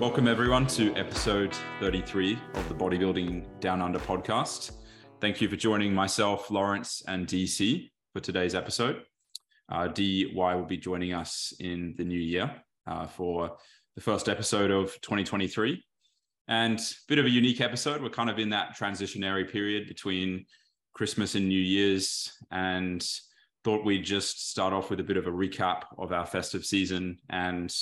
Welcome, everyone, to episode 33 of the Bodybuilding Down Under podcast. Thank you for joining myself, Lawrence, and DC for today's episode. Uh, DY will be joining us in the new year uh, for the first episode of 2023. And a bit of a unique episode. We're kind of in that transitionary period between Christmas and New Year's, and thought we'd just start off with a bit of a recap of our festive season and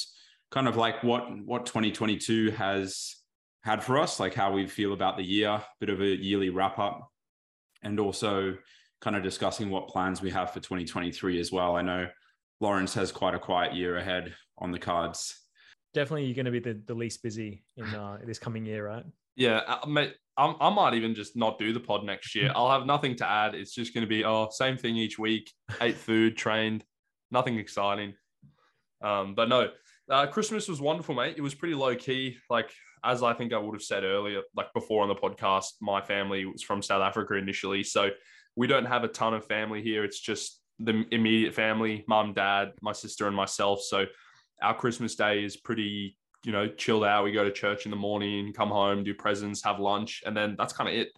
kind of like what what 2022 has had for us, like how we feel about the year, bit of a yearly wrap up, and also kind of discussing what plans we have for 2023 as well. I know Lawrence has quite a quiet year ahead on the cards. Definitely, you're going to be the, the least busy in uh, this coming year, right? Yeah, uh, mate, I'm, I might even just not do the pod next year. I'll have nothing to add. It's just going to be oh, same thing each week. Ate food, trained, nothing exciting. Um, but no, uh, Christmas was wonderful, mate. It was pretty low key. Like as I think I would have said earlier, like before on the podcast, my family was from South Africa initially, so we don't have a ton of family here. It's just the immediate family, mum, dad, my sister, and myself. So our Christmas day is pretty, you know, chilled out. We go to church in the morning, come home, do presents, have lunch, and then that's kind of it.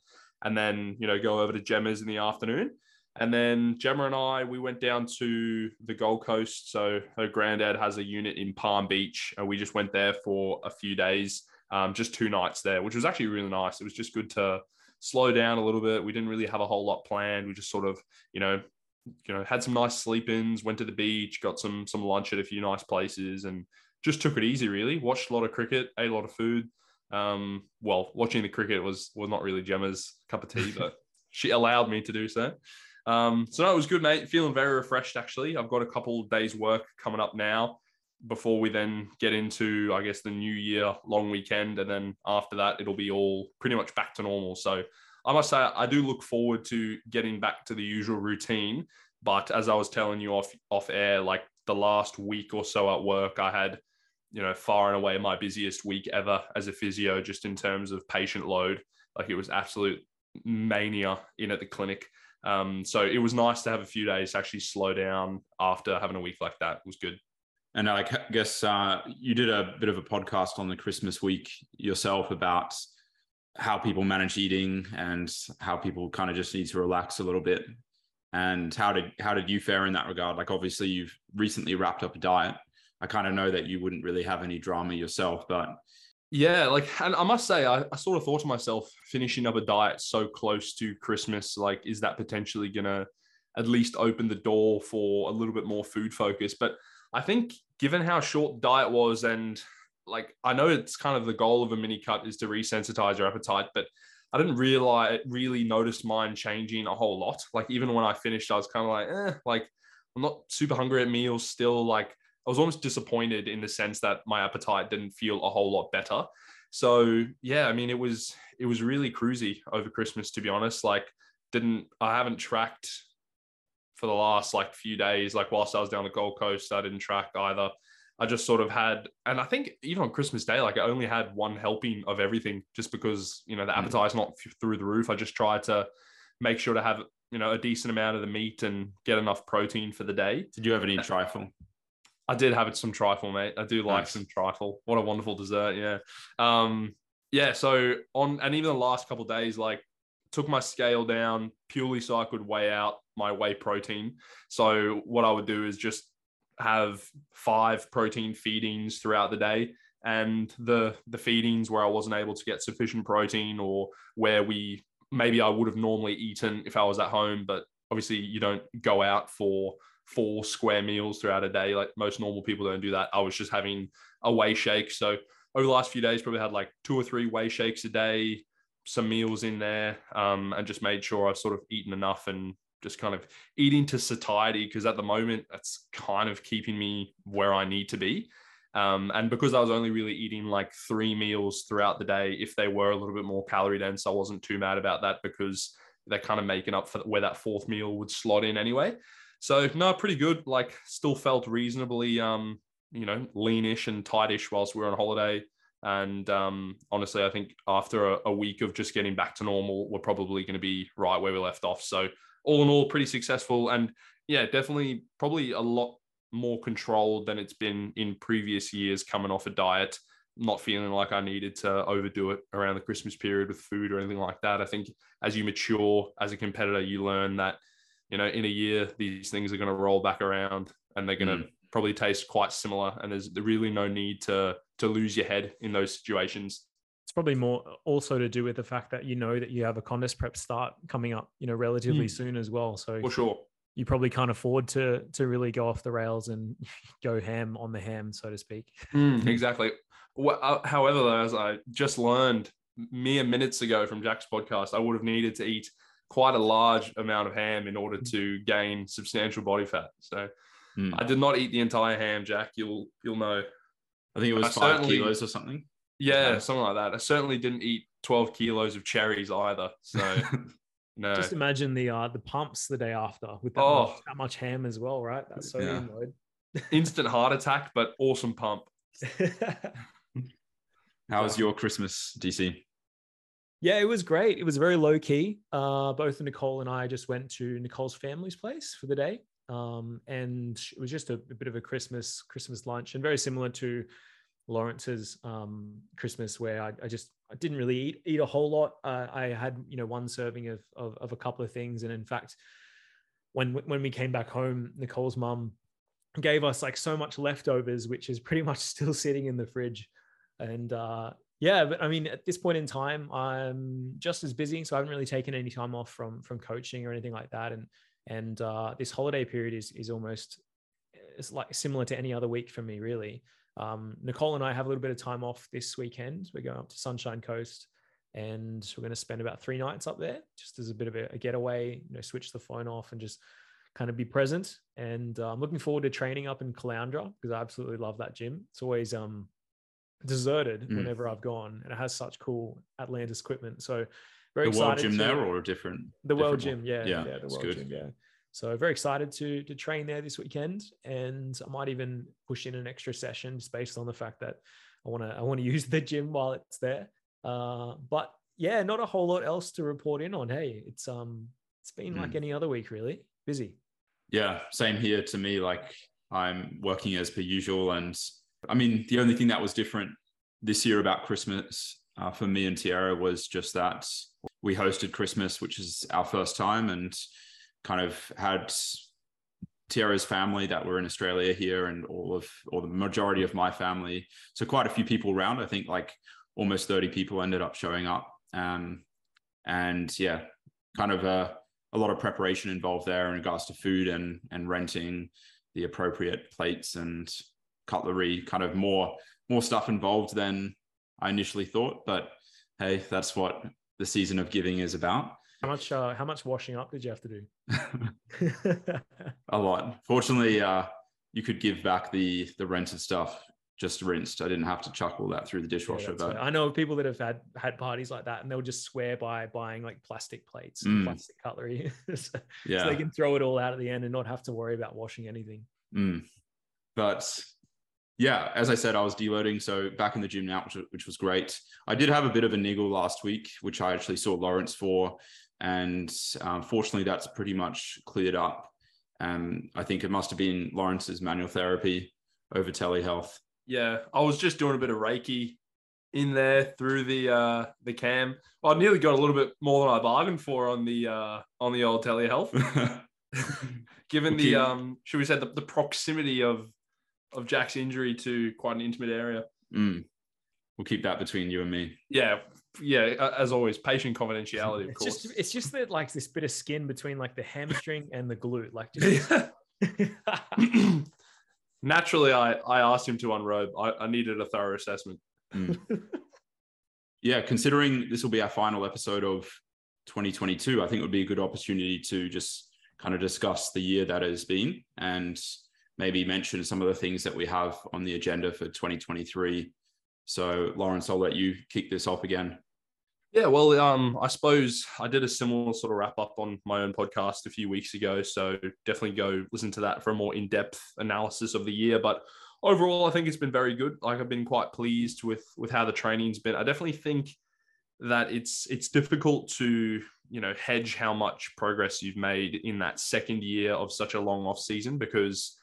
And then, you know, go over to Gemma's in the afternoon. And then Gemma and I, we went down to the Gold Coast. So her granddad has a unit in Palm Beach. And we just went there for a few days, um, just two nights there, which was actually really nice. It was just good to slow down a little bit. We didn't really have a whole lot planned. We just sort of, you know, you know, had some nice sleep-ins, went to the beach, got some some lunch at a few nice places, and just took it easy. Really, watched a lot of cricket, ate a lot of food. Um, well, watching the cricket was was not really Gemma's cup of tea, but she allowed me to do so. Um, so no, it was good, mate. Feeling very refreshed actually. I've got a couple days work coming up now before we then get into, I guess, the new year long weekend, and then after that, it'll be all pretty much back to normal. So I must say, I do look forward to getting back to the usual routine. But as I was telling you off off air, like the last week or so at work, I had, you know, far and away my busiest week ever as a physio, just in terms of patient load. Like it was absolute mania in at the clinic. Um, so it was nice to have a few days to actually slow down after having a week like that. It was good. And I guess uh, you did a bit of a podcast on the Christmas week yourself about how people manage eating and how people kind of just need to relax a little bit. And how did how did you fare in that regard? Like obviously you've recently wrapped up a diet. I kind of know that you wouldn't really have any drama yourself, but yeah, like, and I must say, I, I sort of thought to myself, finishing up a diet so close to Christmas, like, is that potentially gonna at least open the door for a little bit more food focus? But I think, given how short diet was, and like, I know it's kind of the goal of a mini cut is to resensitize your appetite, but I didn't realize really notice mine changing a whole lot. Like, even when I finished, I was kind of like, eh, like, I'm not super hungry at meals still. Like, I was almost disappointed in the sense that my appetite didn't feel a whole lot better. So yeah, I mean, it was it was really cruisy over Christmas, to be honest. Like, didn't I haven't tracked for the last like few days. Like whilst I was down the Gold Coast, I didn't track either. I just sort of had, and I think even on Christmas Day, like I only had one helping of everything, just because you know the mm. appetite's not through the roof. I just tried to make sure to have you know a decent amount of the meat and get enough protein for the day. Did you have any trifle? I did have it some trifle, mate. I do like nice. some trifle. What a wonderful dessert, yeah. Um, yeah. So on, and even the last couple days, like took my scale down purely so I could weigh out my whey protein. So what I would do is just have five protein feedings throughout the day, and the the feedings where I wasn't able to get sufficient protein or where we maybe I would have normally eaten if I was at home, but obviously you don't go out for four square meals throughout a day. Like most normal people don't do that. I was just having a whey shake. So over the last few days, probably had like two or three whey shakes a day, some meals in there, um, and just made sure I've sort of eaten enough and just kind of eating to satiety because at the moment that's kind of keeping me where I need to be. Um, and because I was only really eating like three meals throughout the day, if they were a little bit more calorie dense, I wasn't too mad about that because they're kind of making up for where that fourth meal would slot in anyway. So no, pretty good. Like still felt reasonably, um, you know, leanish and tightish whilst we were on holiday. And um, honestly, I think after a, a week of just getting back to normal, we're probably going to be right where we left off. So all in all, pretty successful. And yeah, definitely probably a lot more controlled than it's been in previous years coming off a diet. not feeling like I needed to overdo it around the Christmas period with food or anything like that. I think as you mature as a competitor, you learn that, you know, in a year, these things are going to roll back around and they're going to mm. probably taste quite similar. And there's really no need to, to lose your head in those situations. It's probably more also to do with the fact that you know that you have a contest prep start coming up, you know, relatively mm. soon as well. So for sure you probably can't afford to to really go off the rails and go ham on the ham, so to speak. Mm, exactly. Uh, however, though, as I just learned mere minutes ago from Jack's podcast, I would have needed to eat quite a large amount of ham in order to gain substantial body fat. So mm. I did not eat the entire ham, Jack. You'll you'll know. I think it was I five kilos or something. Yeah, yeah, something like that. I certainly didn't eat 12 kilos of cherries either. So no. Just imagine the uh the pumps the day after with that, oh. much, that much ham as well, right? That's sodium yeah. load. Instant heart attack, but awesome pump. How was your Christmas, DC? Yeah, it was great. It was very low key. Uh, both Nicole and I just went to Nicole's family's place for the day, um, and it was just a, a, bit of a Christmas Christmas lunch, and very similar to Lawrence's um, Christmas, where I, I, just I didn't really eat eat a whole lot. Uh, I had you know one serving of, of, of a couple of things, and in fact, when when we came back home, Nicole's mum gave us like so much leftovers, which is pretty much still sitting in the fridge. And uh, yeah, but I mean, at this point in time, I'm just as busy, so I haven't really taken any time off from from coaching or anything like that. And and uh, this holiday period is is almost it's like similar to any other week for me, really. Um, Nicole and I have a little bit of time off this weekend. We're going up to Sunshine Coast and we're going to spend about three nights up there just as a bit of a, a getaway, you know, switch the phone off and just kind of be present. And uh, I'm looking forward to training up in Caloundra because I absolutely love that gym. It's always um, deserted mm. whenever I've gone and it has such cool Atlantis equipment. So very the world gym to, there or a different the different world gym yeah yeah, yeah the world good. gym yeah so very excited to to train there this weekend, and I might even push in an extra session just based on the fact that I want to I want to use the gym while it's there. Uh, but yeah, not a whole lot else to report in on. Hey, it's um it's been mm. like any other week, really busy. Yeah, same here to me. Like I'm working as per usual, and I mean the only thing that was different this year about Christmas uh, for me and Tiara was just that we hosted Christmas, which is our first time, and kind of had Tiara's family that were in Australia here and all of or the majority of my family. So quite a few people around. I think like almost 30 people ended up showing up. Um, and yeah, kind of a, a lot of preparation involved there in regards to food and and renting the appropriate plates and cutlery, kind of more more stuff involved than I initially thought. But hey, that's what the season of giving is about. How much uh, how much washing up did you have to do? a lot. Fortunately, uh, you could give back the the rented stuff just rinsed. I didn't have to chuck all that through the dishwasher. Yeah, but I know people that have had had parties like that, and they'll just swear by buying like plastic plates and mm. plastic cutlery, so, yeah. so they can throw it all out at the end and not have to worry about washing anything. Mm. But yeah, as I said, I was deloading, so back in the gym now, which, which was great. I did have a bit of a niggle last week, which I actually saw Lawrence for and um, fortunately, that's pretty much cleared up. Um, I think it must have been Lawrence's manual therapy over telehealth. Yeah, I was just doing a bit of Reiki in there through the uh, the cam. I nearly got a little bit more than I bargained for on the uh, on the old telehealth. Given the um, should we say the, the proximity of of Jack's injury to quite an intimate area. Mm. We'll keep that between you and me. Yeah, yeah, as always, patient confidentiality, of it's course. Just, it's just that like this bit of skin between like the hamstring and the glute, like. Just... Naturally, I I asked him to unrobe. I, I needed a thorough assessment. Mm. yeah, considering this will be our final episode of 2022, I think it would be a good opportunity to just kind of discuss the year that has been and maybe mention some of the things that we have on the agenda for 2023. So, Lawrence, I'll let you kick this off again. Yeah, well, um, I suppose I did a similar sort of wrap up on my own podcast a few weeks ago. So definitely go listen to that for a more in depth analysis of the year. But overall, I think it's been very good. Like I've been quite pleased with with how the training's been. I definitely think that it's it's difficult to you know hedge how much progress you've made in that second year of such a long off season because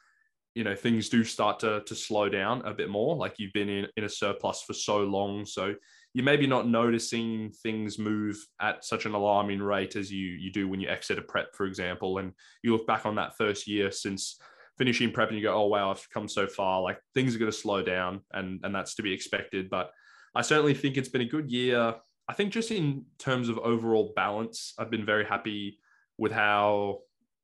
you know things do start to to slow down a bit more like you've been in, in a surplus for so long. So you're maybe not noticing things move at such an alarming rate as you you do when you exit a prep for example and you look back on that first year since finishing prep and you go oh wow i've come so far. Like things are going to slow down and and that's to be expected but i certainly think it's been a good year. I think just in terms of overall balance i've been very happy with how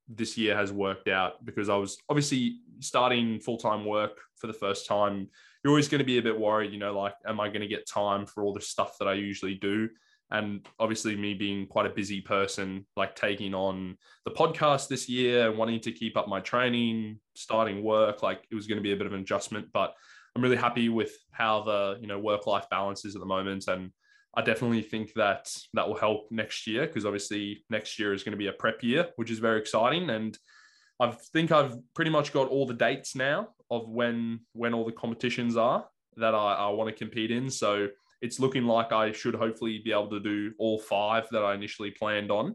this year has worked out because I was obviously starting full time work for the first time. You're always going to be a bit worried, you know, like, am I going to get time for all the stuff that I usually do? And obviously, me being quite a busy person, like taking on the podcast this year, wanting to keep up my training, starting work, like it was going to be a bit of an adjustment. But I'm really happy with how the, you know, work life balance is at the moment. And I definitely think that that will help next year because obviously next year is going to be a prep year, which is very exciting. And I think I've pretty much got all the dates now of when when all the competitions are that I, I want to compete in. So it's looking like I should hopefully be able to do all five that I initially planned on.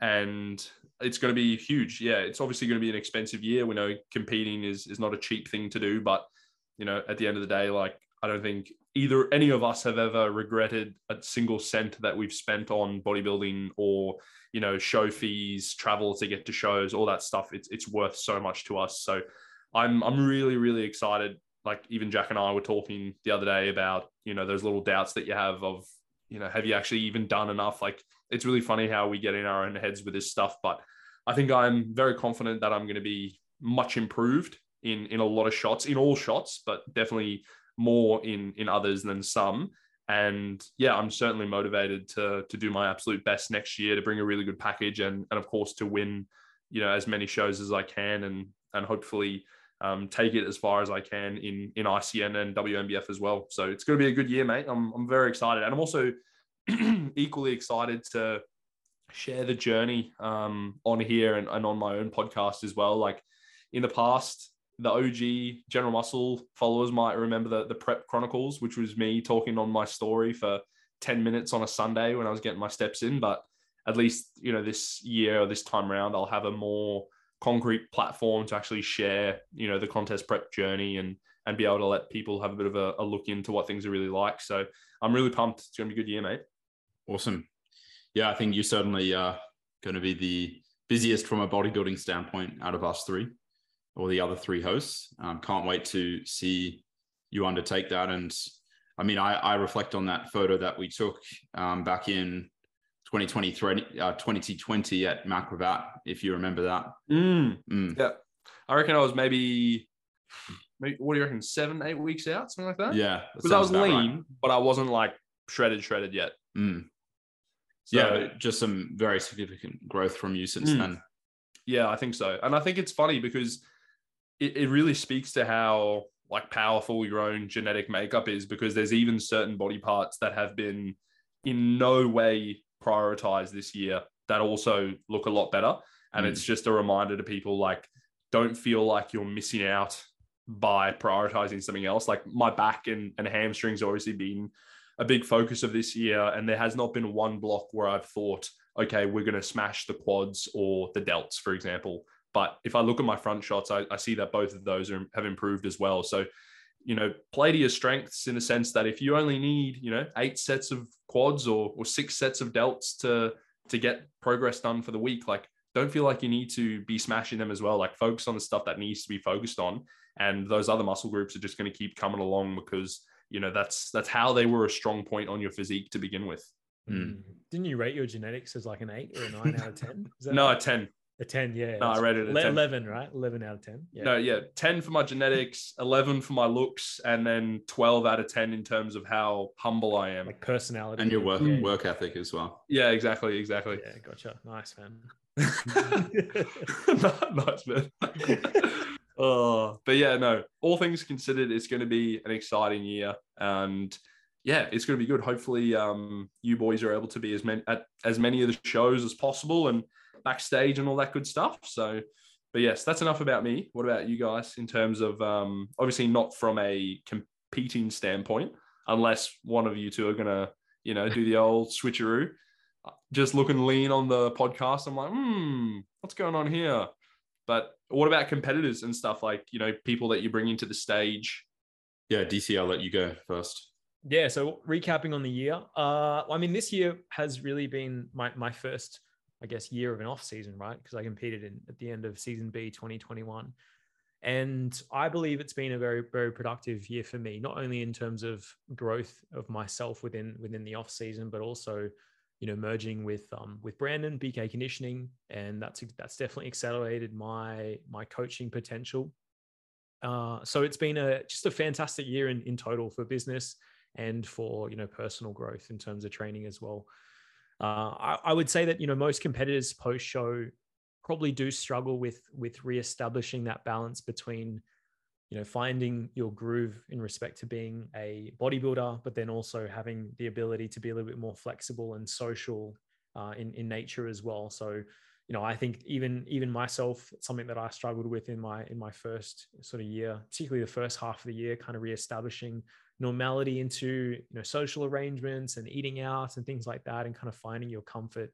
And it's going to be huge. Yeah, it's obviously going to be an expensive year. We know competing is is not a cheap thing to do, but you know, at the end of the day, like I don't think either any of us have ever regretted a single cent that we've spent on bodybuilding or you know show fees, travel to get to shows, all that stuff. It's it's worth so much to us. So I'm I'm really really excited. Like even Jack and I were talking the other day about you know those little doubts that you have of you know have you actually even done enough? Like it's really funny how we get in our own heads with this stuff, but I think I'm very confident that I'm going to be much improved in in a lot of shots in all shots, but definitely more in in others than some. And yeah, I'm certainly motivated to to do my absolute best next year to bring a really good package and and of course to win, you know, as many shows as I can and and hopefully um, take it as far as I can in in ICN and WNBF as well. So it's going to be a good year, mate. I'm I'm very excited, and I'm also equally excited to share the journey um, on here and, and on my own podcast as well. Like in the past, the OG General Muscle followers might remember the, the Prep Chronicles, which was me talking on my story for 10 minutes on a Sunday when I was getting my steps in. But at least, you know, this year or this time around, I'll have a more concrete platform to actually share, you know, the contest prep journey and and be able to let people have a bit of a, a look into what things are really like. So I'm really pumped. It's to be a good year, mate. Awesome. Yeah, I think you're certainly uh, going to be the busiest from a bodybuilding standpoint out of us three or the other three hosts. Um, can't wait to see you undertake that. And I mean, I, I reflect on that photo that we took um, back in 2023, uh, 2020 at Macrobat, if you remember that. Mm. Mm. Yeah. I reckon I was maybe, maybe, what do you reckon, seven, eight weeks out, something like that? Yeah. Because I was lean, right. but I wasn't like shredded, shredded yet. Mm. So, yeah, just some very significant growth from you since mm. then. Yeah, I think so. And I think it's funny because it, it really speaks to how like powerful your own genetic makeup is because there's even certain body parts that have been in no way prioritized this year that also look a lot better. And mm. it's just a reminder to people like don't feel like you're missing out by prioritizing something else. Like my back and, and hamstrings obviously been a big focus of this year and there has not been one block where i've thought okay we're going to smash the quads or the delts for example but if I look at my front shots, I, I see that both of those are, have improved as well. So, you know, play to your strengths in the sense that if you only need, you know, eight sets of quads or, or six sets of delts to to get progress done for the week, like don't feel like you need to be smashing them as well. Like focus on the stuff that needs to be focused on. And those other muscle groups are just going to keep coming along because, you know, that's that's how they were a strong point on your physique to begin with. Mm. Didn't you rate your genetics as like an eight or a nine out of 10? no, a 10. A 10, yeah. No, I read it. 10. 11, right? 11 out of 10. Yeah. No, yeah. 10 for my genetics, 11 for my looks, and then 12 out of 10 in terms of how humble I am. Like personality. And your work, yeah. work ethic as well. Yeah, exactly. Exactly. Yeah, gotcha. Nice, man. nice, man. oh, but yeah, no, all things considered, it's going to be an exciting year. And yeah, it's going to be good. Hopefully, um, you boys are able to be as many at as many of the shows as possible and backstage and all that good stuff. So, but yes, that's enough about me. What about you guys in terms of um, obviously not from a competing standpoint, unless one of you two are gonna, you know, do the old switcheroo. Just looking lean on the podcast, I'm like, hmm, what's going on here? But what about competitors and stuff like you know people that you bring into the stage? Yeah, DC, I'll let you go first. Yeah, so recapping on the year. Uh, I mean, this year has really been my my first, I guess, year of an off season, right? Because I competed in at the end of season B 2021. And I believe it's been a very, very productive year for me, not only in terms of growth of myself within within the off season, but also, you know, merging with um with Brandon BK Conditioning, and that's that's definitely accelerated my my coaching potential. Uh, so it's been a just a fantastic year in in total for business and for you know personal growth in terms of training as well. Uh, I, would say that you know most competitors post show probably do struggle with with reestablishing that balance between you know finding your groove in respect to being a bodybuilder but then also having the ability to be a little bit more flexible and social uh, in in nature as well. So you know i think even even myself something that i struggled with in my in my first sort of year particularly the first half of the year kind of reestablishing normality into you know social arrangements and eating out and things like that and kind of finding your comfort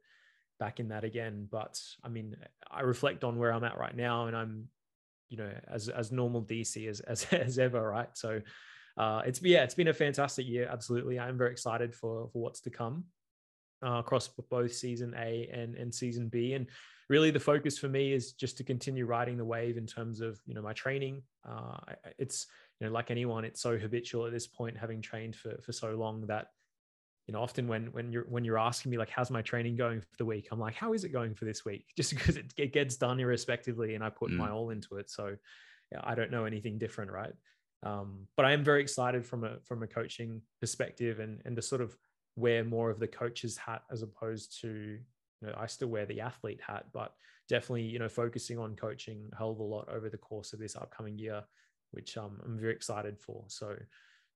back in that again. But I mean, I reflect on where I'm at right now, and I'm, you know, as as normal DC as as, as ever, right? So uh, it's yeah, it's been a fantastic year. Absolutely, I'm very excited for for what's to come uh, across both season A and and season B, and really the focus for me is just to continue riding the wave in terms of you know my training. Uh, it's you know like anyone, it's so habitual at this point, having trained for for so long that you know often when when you're when you're asking me like how's my training going for the week? I'm like how is it going for this week? Just because it, it gets done irrespectively and i put mm. my all into it. So yeah, i don't know anything different right? Um, but i am very excited from a from a coaching perspective and and to sort of wear more of the coach's hat as opposed to you know i still wear the athlete hat but definitely you know focusing on coaching a hell of a lot over the course of this upcoming year which um, i'm very excited for so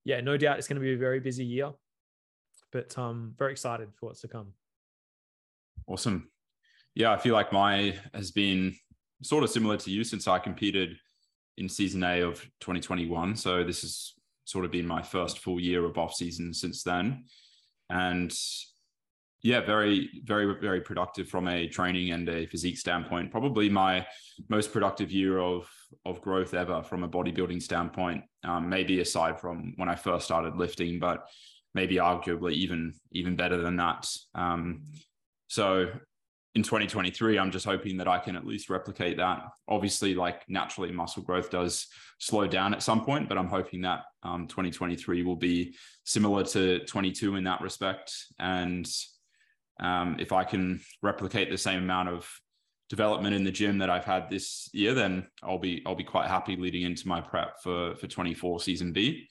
yeah no doubt it's going to be a very busy year but um, very excited for what's to come. Awesome. Yeah, I feel like my has been sort of similar to you since I competed in season A of 2021. So this has sort of been my first full year of off season since then. And yeah, very, very, very productive from a training and a physique standpoint. Probably my most productive year of of growth ever from a bodybuilding standpoint. Um, maybe aside from when I first started lifting, but maybe arguably even even better than that. Um, so in 2023, I'm just hoping that I can at least replicate that. Obviously, like naturally, muscle growth does slow down at some point, but I'm hoping that um, 2023 will be similar to 22 in that respect. And um, if I can replicate the same amount of development in the gym that I've had this year, then I'll be I'll be quite happy leading into my prep for for 24 season B.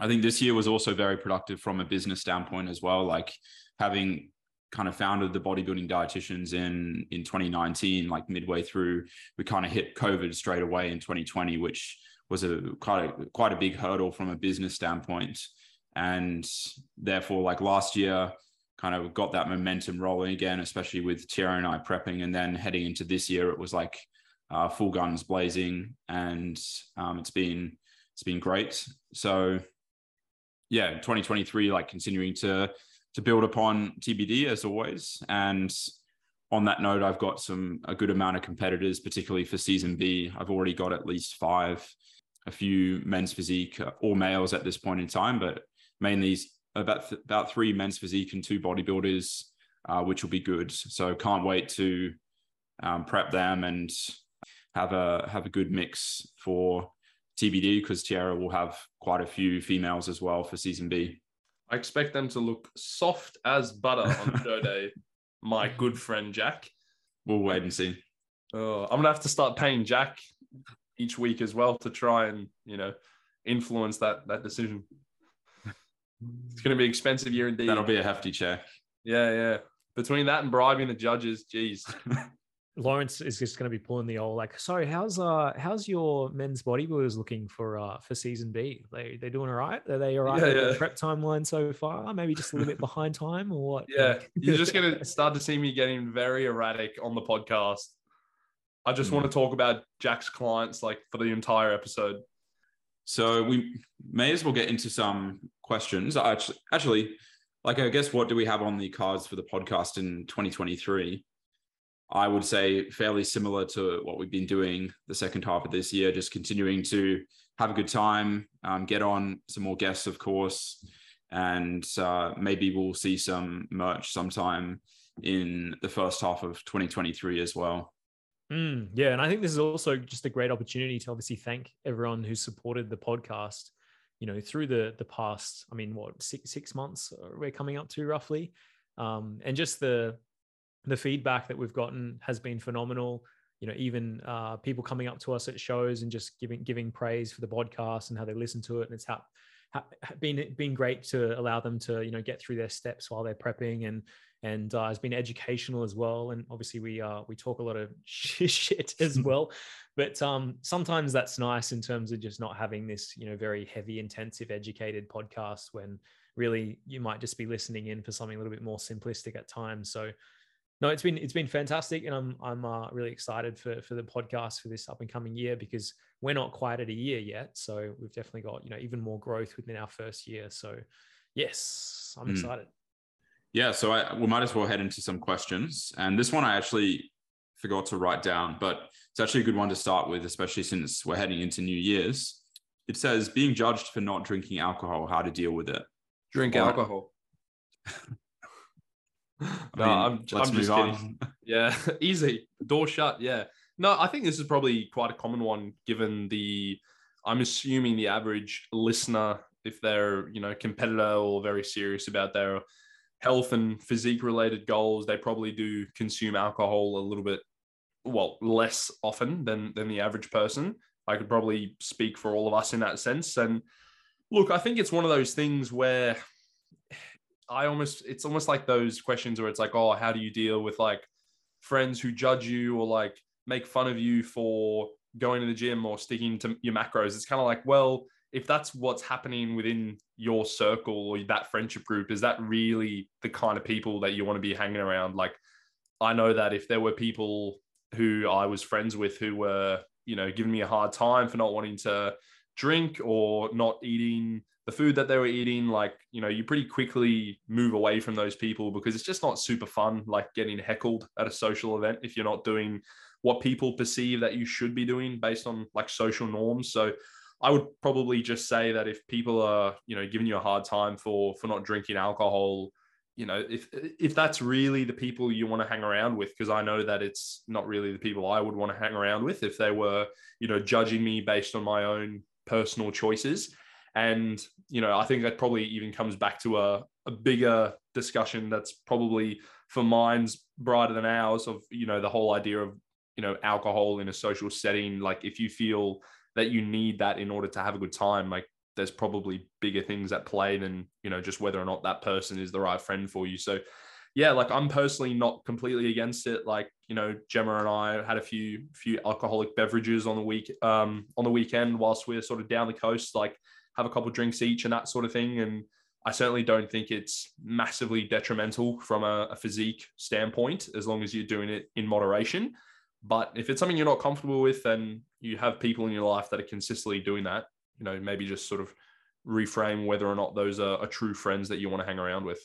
I think this year was also very productive from a business standpoint as well. Like having kind of founded the bodybuilding dietitians in in 2019, like midway through, we kind of hit COVID straight away in 2020, which was a quite a quite a big hurdle from a business standpoint. And therefore, like last year, kind of got that momentum rolling again, especially with Tiara and I prepping. And then heading into this year, it was like uh, full guns blazing, and um, it's been it's been great. So yeah, 2023, like continuing to to build upon TBD as always. And on that note, I've got some a good amount of competitors, particularly for season B. I've already got at least five, a few men's physique, uh, all males at this point in time, but mainly about th- about three men's physique and two bodybuilders, uh, which will be good. So can't wait to um, prep them and have a have a good mix for TBD because Tiara will have quite a few females as well for season B. I expect them to look soft as butter on show day. My good friend Jack. We'll wait and see. Oh, I'm gonna have to start paying Jack each week as well to try and you know influence that that decision. It's gonna be expensive year indeed. That'll be a hefty check. Yeah, yeah. Between that and bribing the judges, geez. Lawrence is just going to be pulling the old like, sorry, how's uh how's your men's bodybuilders looking for uh for season B? They they doing all right? Are they all right? Yeah, yeah. The prep timeline so far? Maybe just a little bit behind time or what? Yeah, you're just gonna start to see me getting very erratic on the podcast. I just mm. want to talk about Jack's clients like for the entire episode. So we may as well get into some questions. Actually, actually, like I guess what do we have on the cards for the podcast in 2023? I would say fairly similar to what we've been doing the second half of this year, just continuing to have a good time, um, get on some more guests, of course, and uh, maybe we'll see some merch sometime in the first half of 2023 as well. Mm, yeah, and I think this is also just a great opportunity to obviously thank everyone who supported the podcast. You know, through the the past, I mean, what six six months we're coming up to roughly, um, and just the the feedback that we've gotten has been phenomenal. You know, even uh, people coming up to us at shows and just giving giving praise for the podcast and how they listen to it, and it's ha- been been great to allow them to you know get through their steps while they're prepping and and uh, has been educational as well. And obviously, we uh, we talk a lot of shit as well, but um, sometimes that's nice in terms of just not having this, you know, very heavy, intensive, educated podcast when really you might just be listening in for something a little bit more simplistic at times. So. No, it's been it's been fantastic, and I'm I'm uh, really excited for for the podcast for this up and coming year because we're not quite at a year yet, so we've definitely got you know even more growth within our first year. So, yes, I'm mm. excited. Yeah, so I, we might as well head into some questions. And this one I actually forgot to write down, but it's actually a good one to start with, especially since we're heading into New Year's. It says, being judged for not drinking alcohol, how to deal with it. Drink well, alcohol. no, mean, I'm, I'm just kidding. On. yeah, easy. Door shut. Yeah. No, I think this is probably quite a common one given the, I'm assuming the average listener, if they're, you know, competitor or very serious about their health and physique related goals, they probably do consume alcohol a little bit, well, less often than than the average person. I could probably speak for all of us in that sense. And look, I think it's one of those things where I almost it's almost like those questions where it's like, oh, how do you deal with like friends who judge you or like make fun of you for going to the gym or sticking to your macros? It's kind of like, well, if that's what's happening within your circle or that friendship group, is that really the kind of people that you want to be hanging around? Like, I know that if there were people who I was friends with who were, you know, giving me a hard time for not wanting to drink or not eating the food that they were eating, like, you know, you pretty quickly move away from those people because it's just not super fun, like getting heckled at a social event if you're not doing what people perceive that you should be doing based on like social norms. So I would probably just say that if people are, you know, giving you a hard time for for not drinking alcohol, you know, if if that's really the people you want to hang around with, because I know that it's not really the people I would want to hang around with if they were, you know, judging me based on my own personal choices. And, you know, I think that probably even comes back to a, a bigger discussion that's probably for minds brighter than ours of, you know, the whole idea of, you know, alcohol in a social setting. Like if you feel that you need that in order to have a good time like there's probably bigger things at play than you know just whether or not that person is the right friend for you so yeah like i'm personally not completely against it. Like you know gemma and i had a few few alcoholic beverages on the week um on the weekend whilst we're sort of down the coast like have a couple drinks each and that sort of thing. And i certainly don't think it's massively detrimental from a, a physique standpoint as long as you're doing it in moderation. But if it's something you're not comfortable with and you have people in your life that are consistently doing that, you know, maybe just sort of reframe whether or not those are, are true friends that you want to hang around with.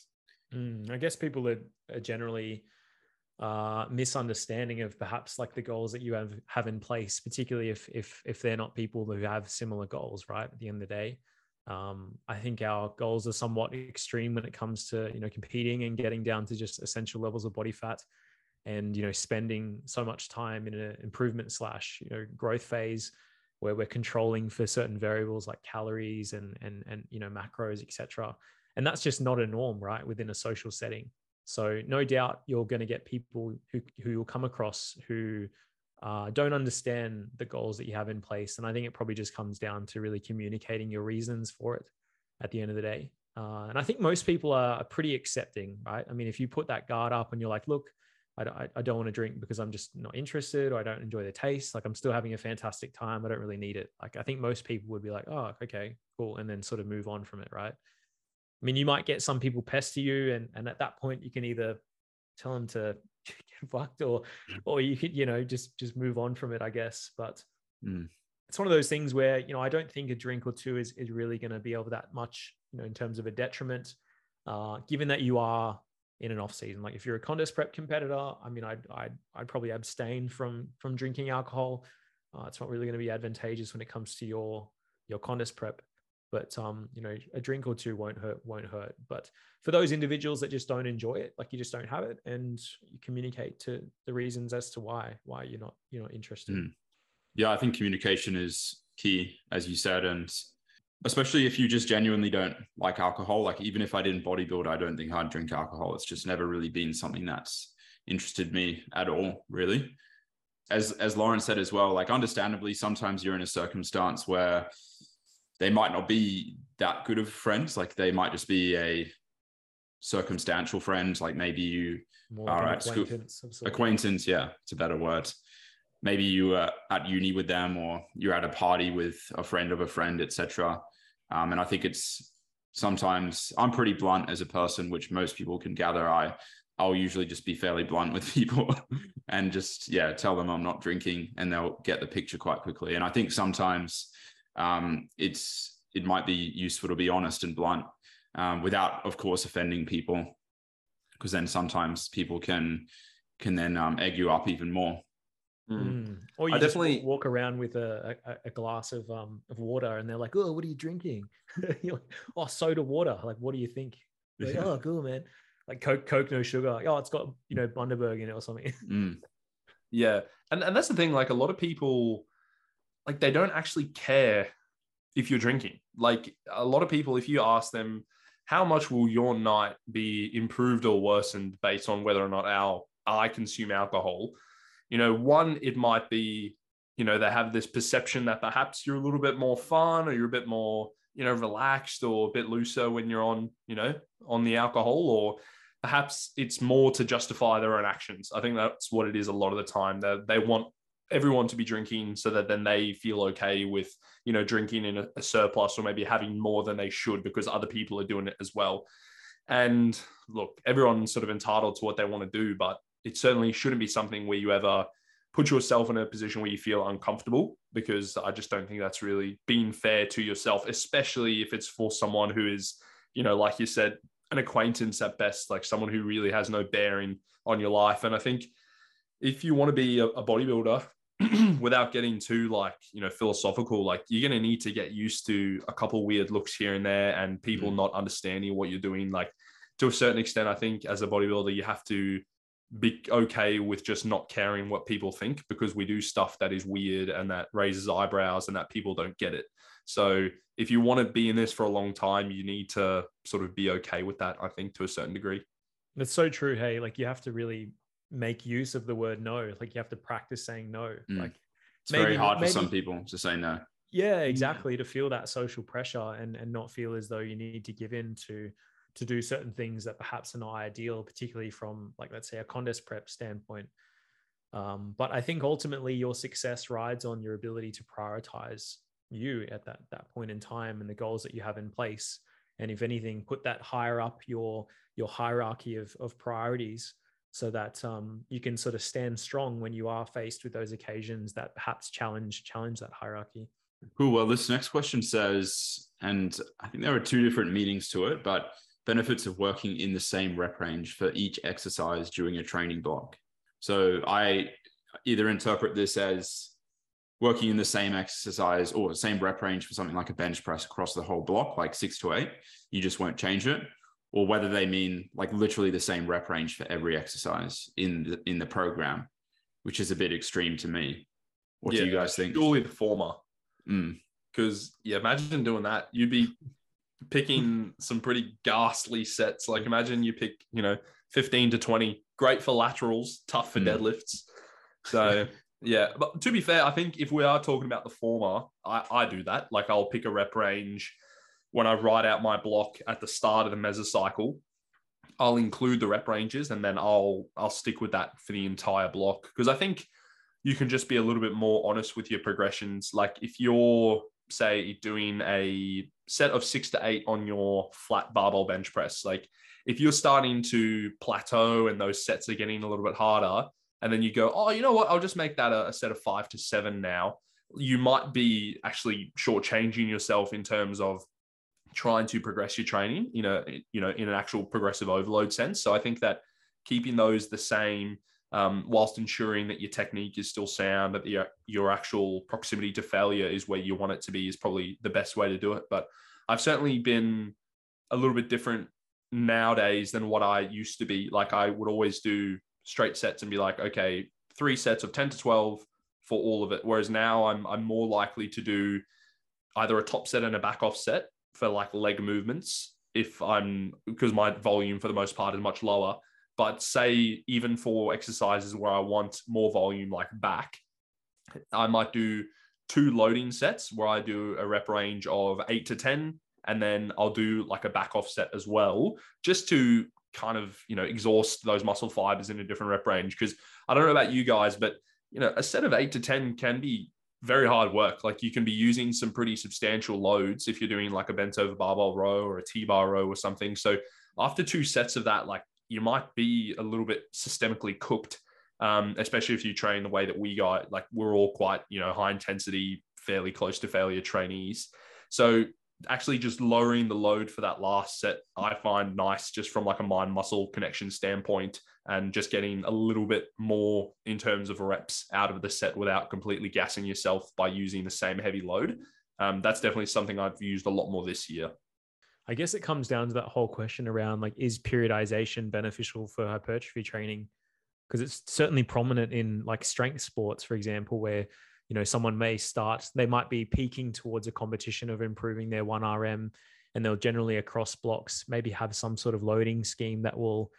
Mm, I guess people are, are generally uh, misunderstanding of perhaps like the goals that you have have in place, particularly if if if they're not people who have similar goals, right? At the end of the day, um, I think our goals are somewhat extreme when it comes to you know competing and getting down to just essential levels of body fat and you know spending so much time in an improvement slash you know growth phase where we're controlling for certain variables like calories and and and you know macros etc and that's just not a norm right within a social setting so no doubt you're going to get people who who you'll come across who uh, don't understand the goals that you have in place and i think it probably just comes down to really communicating your reasons for it at the end of the day uh, and i think most people are pretty accepting right i mean if you put that guard up and you're like look I, I don't want to drink because I'm just not interested or I don't enjoy the taste. Like I'm still having a fantastic time. I don't really need it. Like I think most people would be like, oh, okay, cool. And then sort of move on from it. Right. I mean, you might get some people pester you and, and at that point you can either tell them to get fucked or, or you could, you know, just, just move on from it, I guess. But mm. it's one of those things where, you know, I don't think a drink or two is, is really going to be over that much, you know, in terms of a detriment, uh, given that you are in an off season. Like if you're a contest prep competitor, I mean, I'd I'd, I'd probably abstain from from drinking alcohol. Uh, it's not really going to be advantageous when it comes to your your contest prep. But um, you know, a drink or two won't hurt, won't hurt. But for those individuals that just don't enjoy it, like you just don't have it, and you communicate to the reasons as to why why you're not you're not interested. Mm. Yeah, I think communication is key, as you said, and especially if you just genuinely don't like alcohol. Like even if I didn't bodybuild, I don't think I'd drink alcohol. It's just never really been something that's interested me at all, really. As as Lauren said as well, like understandably, sometimes you're in a circumstance where they might not be that good of friends. Like they might just be a circumstantial friend. Like maybe you More are at school acquaintance, of sorts. acquaintance. Yeah, it's a better word. Maybe you were at uni with them, or you're at a party with a friend of a friend, etc. Um, and I think it's sometimes I'm pretty blunt as a person, which most people can gather. I I'll usually just be fairly blunt with people and just yeah tell them I'm not drinking, and they'll get the picture quite quickly. And I think sometimes um, it's it might be useful to be honest and blunt um, without, of course, offending people, because then sometimes people can can then um, egg you up even more. Mm. Mm. Or you I just definitely- walk around with a, a, a glass of um of water, and they're like, "Oh, what are you drinking?" You're like, "Oh, soda water." Like, what do you think? Like, Yeah. oh, cool, man. Like Coke, Coke, no sugar. Like, oh, it's got you know Bundaberg in it or something. Mm. Yeah. And and that's the thing, like a lot of people like they don't actually care if you're drinking. Like a lot of people, if you ask them how much will your night be improved or worsened based on whether or not our I consume alcohol, you know, one, it might be, you know, they have this perception that perhaps you're a little bit more fun or you're a bit more, you know, relaxed or a bit looser when you're on, you know, on the alcohol, or perhaps it's more to justify their own actions. I think that's what it is a lot of the time. That they want everyone to be drinking so that then they feel okay with, you know, drinking in a, a surplus or maybe having more than they should because other people are doing it as well. And look, everyone's sort of entitled to what they want to do, but it certainly shouldn't be something where you ever put yourself in a position where you feel uncomfortable because I just don't think that's really being fair to yourself, especially if it's for someone who is, you know, like you said, an acquaintance at best, like someone who really has no bearing on your life. And I think if you want to be a, a bodybuilder, without getting too like you know philosophical like you're going to need to get used to a couple weird looks here and there and people Mm. not understanding what you're doing like to a certain extent i think as a bodybuilder you have to be okay with just not caring what people think because we do stuff that is weird and that raises eyebrows and that people don't get it so if you want to be in this for a long time you need to sort of be okay with that i think to a certain degree That's so true. Hey, like you have to really make use of the word no. Like you have to practice saying no. Mm. Like It's very Maybe- hard for some people to say no. yeah exactly to feel that social pressure and and not feel as though you need to give in to to do certain things that perhaps are not ideal particularly from like let's say a contest prep standpoint um, but i think ultimately your success rides on your ability to prioritize you at that that point in time and the goals that you have in place and if anything put that higher up your your hierarchy of of priorities so that um, you can sort of stand strong when you are faced with those occasions that perhaps challenge challenge that hierarchy Cool. Well, this next question says, and I think there are two different meanings to it, but benefits of working in the same rep range for each exercise during a training block. So I either interpret this as working in the same exercise or the same rep range for something like a bench press across the whole block, like six to eight, you just won't change it, or whether they mean like literally the same rep range for every exercise in the, in the program, which is a bit extreme to me. What do you guys think? surely the former Mm. because yeah, imagine doing that. You'd be picking some pretty ghastly sets. Like imagine you pick, you know, 15 to 20, great for laterals, tough for Mm. deadlifts. So yeah, but to be fair, I think if we are talking about the former, I, I do that. Like I'll pick a rep range when I write out my block at the start of the mesocycle. I'll include the rep ranges and then I'll I'll stick with that for the entire block because I think you can just be a little bit more honest with your progressions. Like if you're say doing a set of six to eight on your flat barbell bench press, like if you're starting to plateau and those sets are getting a little bit harder, and then you go, oh, you know what? I'll just make that a, a set of five to seven now. You might be actually shortchanging yourself in terms of trying to progress your training in a you know in an actual progressive overload sense. So I think that keeping those the same um, whilst ensuring that your technique is still sound, that your your actual proximity to failure is where you want it to be, is probably the best way to do it. But I've certainly been a little bit different nowadays than what I used to be. Like I would always do straight sets and be like, okay, three sets of ten to twelve for all of it. Whereas now I'm I'm more likely to do either a top set and a back off set for like leg movements if I'm because my volume for the most part is much lower but say even for exercises where I want more volume, like back, I might do two loading sets where I do a rep range of eight to 10, and then I'll do like a back off set as well, just to kind of, you know, exhaust those muscle fibers in a different rep range. Cause I don't know about you guys, but, you know, a set of eight to 10 can be very hard work. Like you can be using some pretty substantial loads if you're doing like a bent over barbell row or a T bar row or something. So after two sets of that, like you might be a little bit systemically cooked, um, especially if you train the way that we got. Like we're all quite, you know, high intensity, fairly close to failure trainees. So actually just lowering the load for that last set, I find nice just from like a mind muscle connection standpoint and just getting a little bit more in terms of reps out of the set without completely gassing yourself by using the same heavy load. Um, that's definitely something I've used a lot more this year. I guess it comes down to that whole question around like, is periodization beneficial for hypertrophy training? Because it's certainly prominent in like strength sports, for example, where you know someone may start, they might be peaking towards a competition of improving their one RM, and they'll generally across blocks maybe have some sort of loading scheme that will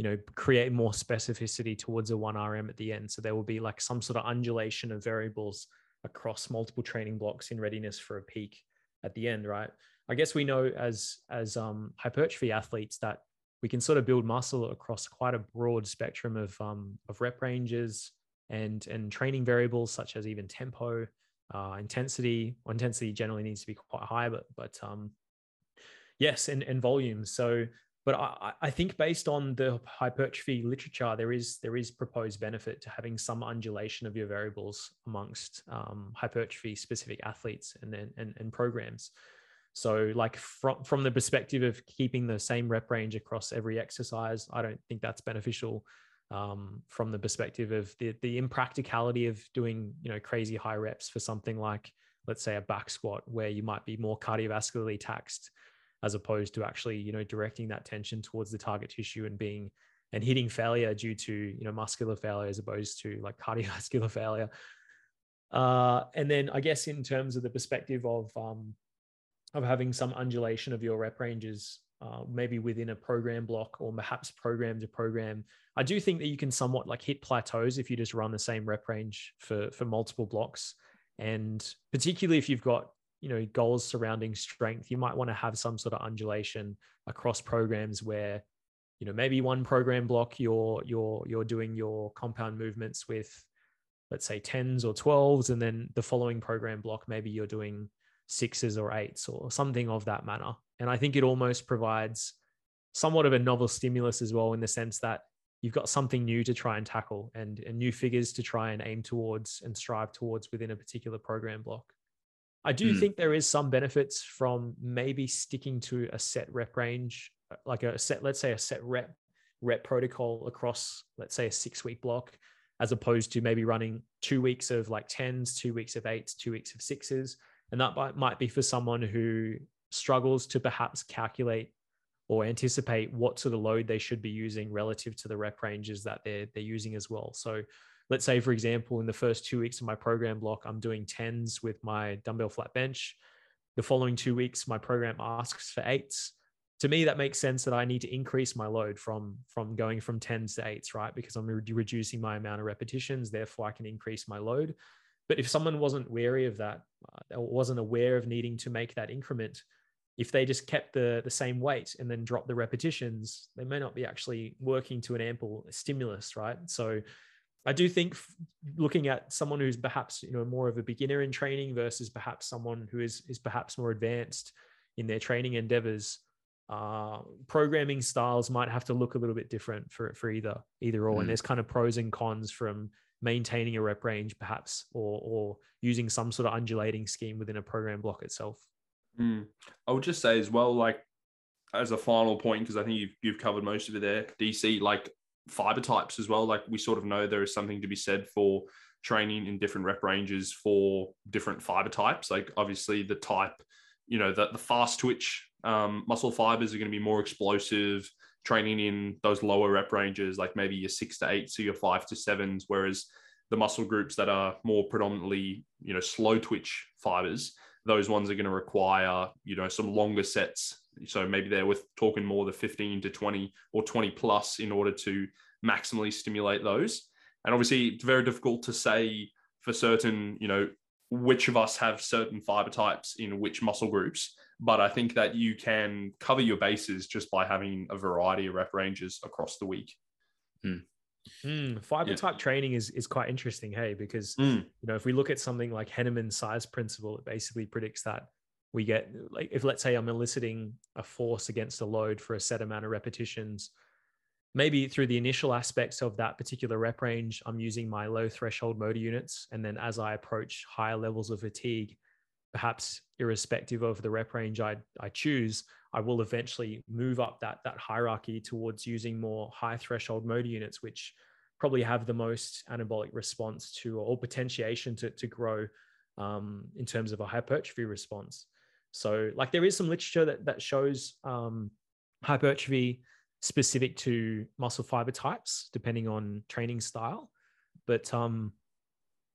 you know create more specificity towards a 1rm at the end so there will be like some sort of undulation of variables across multiple training blocks in readiness for a peak at the end right I guess we know as as um, hypertrophy athletes that we can sort of build muscle across quite a broad spectrum of um, of rep ranges and and training variables such as even tempo, uh, intensity. Well, intensity generally needs to be quite high, but but um, yes, and and volume. So, but I, I think based on the hypertrophy literature, there is there is proposed benefit to having some undulation of your variables amongst um, hypertrophy specific athletes and and and, and programs. So, like from from the perspective of keeping the same rep range across every exercise, I don't think that's beneficial. Um, from the perspective of the the impracticality of doing you know crazy high reps for something like let's say a back squat where you might be more cardiovascularly taxed as opposed to actually you know directing that tension towards the target tissue and being and hitting failure due to you know muscular failure as opposed to like cardiovascular failure uh, and then i guess in terms of the perspective of um, of having some undulation of your rep ranges, uh, maybe within a program block or perhaps program to program. I do think that you can somewhat like hit plateaus if you just run the same rep range for for multiple blocks, and particularly if you've got you know goals surrounding strength, you might want to have some sort of undulation across programs where you know maybe one program block you're you're you're doing your compound movements with let's say 10s or 12s and then the following program block maybe you're doing sixes or eights or something of that manner. And I think it almost provides somewhat of a novel stimulus as well, in the sense that you've got something new to try and tackle and, and new figures to try and aim towards and strive towards within a particular program block. I do mm. think there is some benefits from maybe sticking to a set rep range, uh, like a set, let's say a set rep rep protocol across, let's say a six week block, as opposed to maybe running two weeks of like tens, two weeks of eights, two weeks of sixes, and that might be for someone who struggles to perhaps calculate or anticipate what sort of load they should be using relative to the rep ranges that they're, they're using as well. So let's say, for example, in the first two weeks of my program block, I'm doing tens with my dumbbell flat bench. The following two weeks, my program asks for eights. To me, that makes sense that I need to increase my load from, from going from tens to eights, right? Because I'm re- reducing my amount of repetitions. Therefore, I can increase my load. But if someone wasn't wary of that, uh, or wasn't aware of needing to make that increment, if they just kept the the same weight and then dropped the repetitions, they may not be actually working to an ample stimulus, right? So I do think looking at someone who's perhaps you know more of a beginner in training versus perhaps someone who is is perhaps more advanced in their training endeavors, uh, programming styles might have to look a little bit different for for either either or. Mm. And there's kind of pros and cons from maintaining a rep range perhaps or or using some sort of undulating scheme within a program block itself Mm. I would just say as well, like as a final point, because I think you've you've covered most of it there, DC, like fiber types as well. Like we sort of know there is something to be said for training in different rep ranges for different fiber types. Like obviously the type, you know, the, the fast twitch um, muscle fibers are going to be more explosive. Training in those lower rep ranges, like maybe your six to eight, so your five to sevens, whereas the muscle groups that are more predominantly, you know, slow twitch fibers, those ones are going to require, you know, some longer sets. So maybe they're with talking more the 15 to 20 or 20 plus in order to maximally stimulate those. And obviously, it's very difficult to say for certain, you know, which of us have certain fiber types in which muscle groups. But I think that you can cover your bases just by having a variety of rep ranges across the week. Hmm. Mm, fiber Yeah. type training is is quite interesting, hey, because Mm. you know if we look at something like Henneman's size principle, it basically predicts that we get like if let's say I'm eliciting a force against a load for a set amount of repetitions, maybe through the initial aspects of that particular rep range, I'm using my low threshold motor units, and then as I approach higher levels of fatigue, perhaps irrespective of the rep range I I choose, I will eventually move up that that hierarchy towards using more high threshold motor units, which probably have the most anabolic response to or potentiation to, to grow um, in terms of a hypertrophy response. So, like, there is some literature that that shows um, hypertrophy specific to muscle fiber types, depending on training style. But um,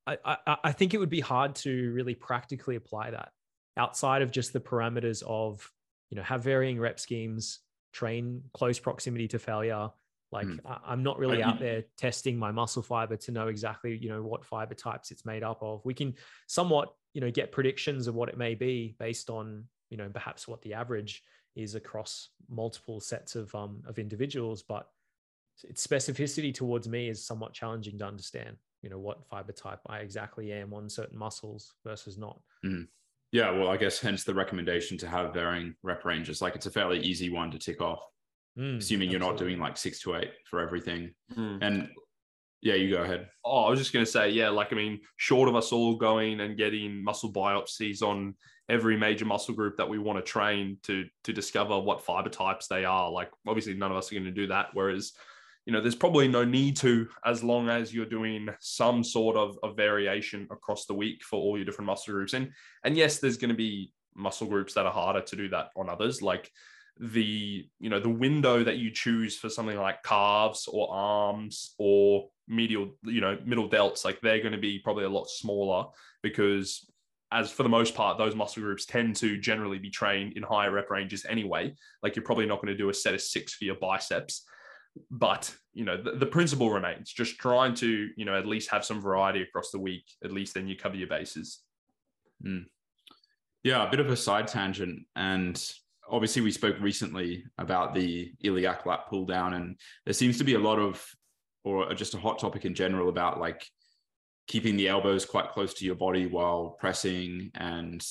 I, I, I think it would be hard to really practically apply that outside of just the parameters of you know have varying rep schemes, train close proximity to failure. Like Mm. I- I'm not really out there testing my muscle fiber to know exactly you know what fiber types it's made up of. We can somewhat you know get predictions of what it may be based on you know perhaps what the average is across multiple sets of um of individuals, but its specificity towards me is somewhat challenging to understand. You know what fiber type I exactly am on certain muscles versus not. Yeah, well, I guess hence the recommendation to have varying rep ranges. Like it's a fairly easy one to tick off, Mm, assuming you're not doing like six to eight for everything. Mm. And yeah, you go ahead. Oh, I was just going to say, yeah, like, I mean, short of us all going and getting muscle biopsies on every major muscle group that we want to train to to discover what fiber types they are, like, obviously, none of us are going to do that. Whereas, you know, there's probably no need to, as long as you're doing some sort of, of variation across the week for all your different muscle groups. And, and yes, there's going to be muscle groups that are harder to do that on others. Like, the you know the window that you choose for something like calves or arms or medial you know middle delts like they're going to be probably a lot smaller because as for the most part those muscle groups tend to generally be trained in higher rep ranges anyway. Like you're probably not going to do a set of six for your biceps but you know the, the principle remains. Just trying to you know at least have some variety across the week at least then you cover your bases. Hmm. Yeah, a bit of a side tangent. And obviously, we spoke recently about the iliac lat pull down, and there seems to be a lot of, or just a hot topic in general about like keeping the elbows quite close to your body while pressing and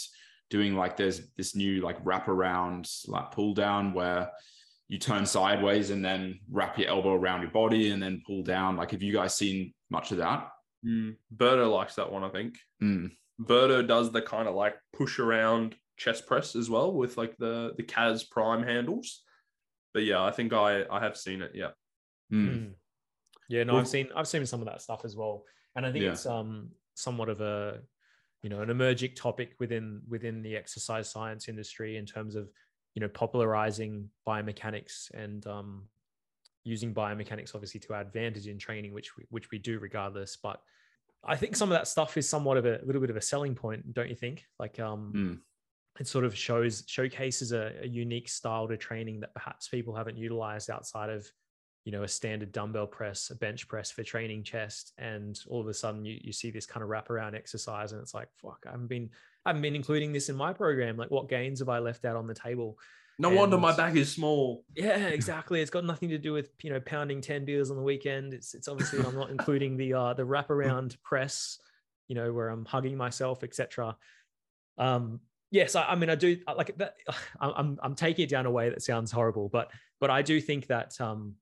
doing like there's this new like wrap around like pull down where you turn sideways and then wrap your elbow around your body and then pull down. Like, have you guys seen much of that? mm. Berto likes that one i think Mm. Berto does the kind of like push around chest press as well with like the the Kaz Prime handles. But yeah, I think I I have seen it. Yeah. Mm. Yeah, no, Well- I've seen I've seen some of that stuff as well, and I think Yeah. it's um somewhat of a you know an emerging topic within within the exercise science industry in terms of you know popularizing biomechanics and um using biomechanics obviously to our advantage in training, which we, which we do regardless. But I think some of that stuff is somewhat of a, little bit of a selling point, don't you think? Like um Mm. It sort of shows showcases a, a unique style to training that perhaps people haven't utilized outside of you know a standard dumbbell press a bench press for training chest and all of a sudden you, you see this kind of wraparound exercise and it's like fuck i haven't been i haven't been including this in my program. Like what gains have i left out on the table? No wonder my And- back is small. yeah exactly. It's got nothing to do with you know pounding 10 beers on the weekend. It's it's obviously i'm not including the uh the wraparound press you know where i'm hugging myself etc um yes I, I mean i do like that i'm i'm taking it down a way that sounds horrible but but i do think that um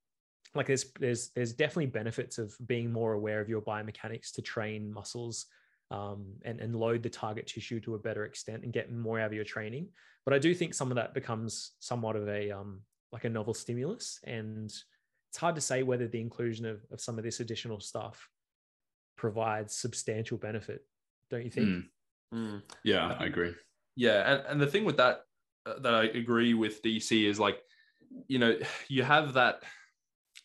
like there's there's there's definitely benefits of being more aware of your biomechanics to train muscles um, and, and load the target tissue to a better extent and get more out of your training. But I do think some of that becomes somewhat of a um, like a novel stimulus. And it's hard to say whether the inclusion of, of some of this additional stuff provides substantial benefit, don't you think? Mm. Mm. Yeah, I agree. Yeah, and, and the thing with that uh, that I agree with DC is like, you know, you have that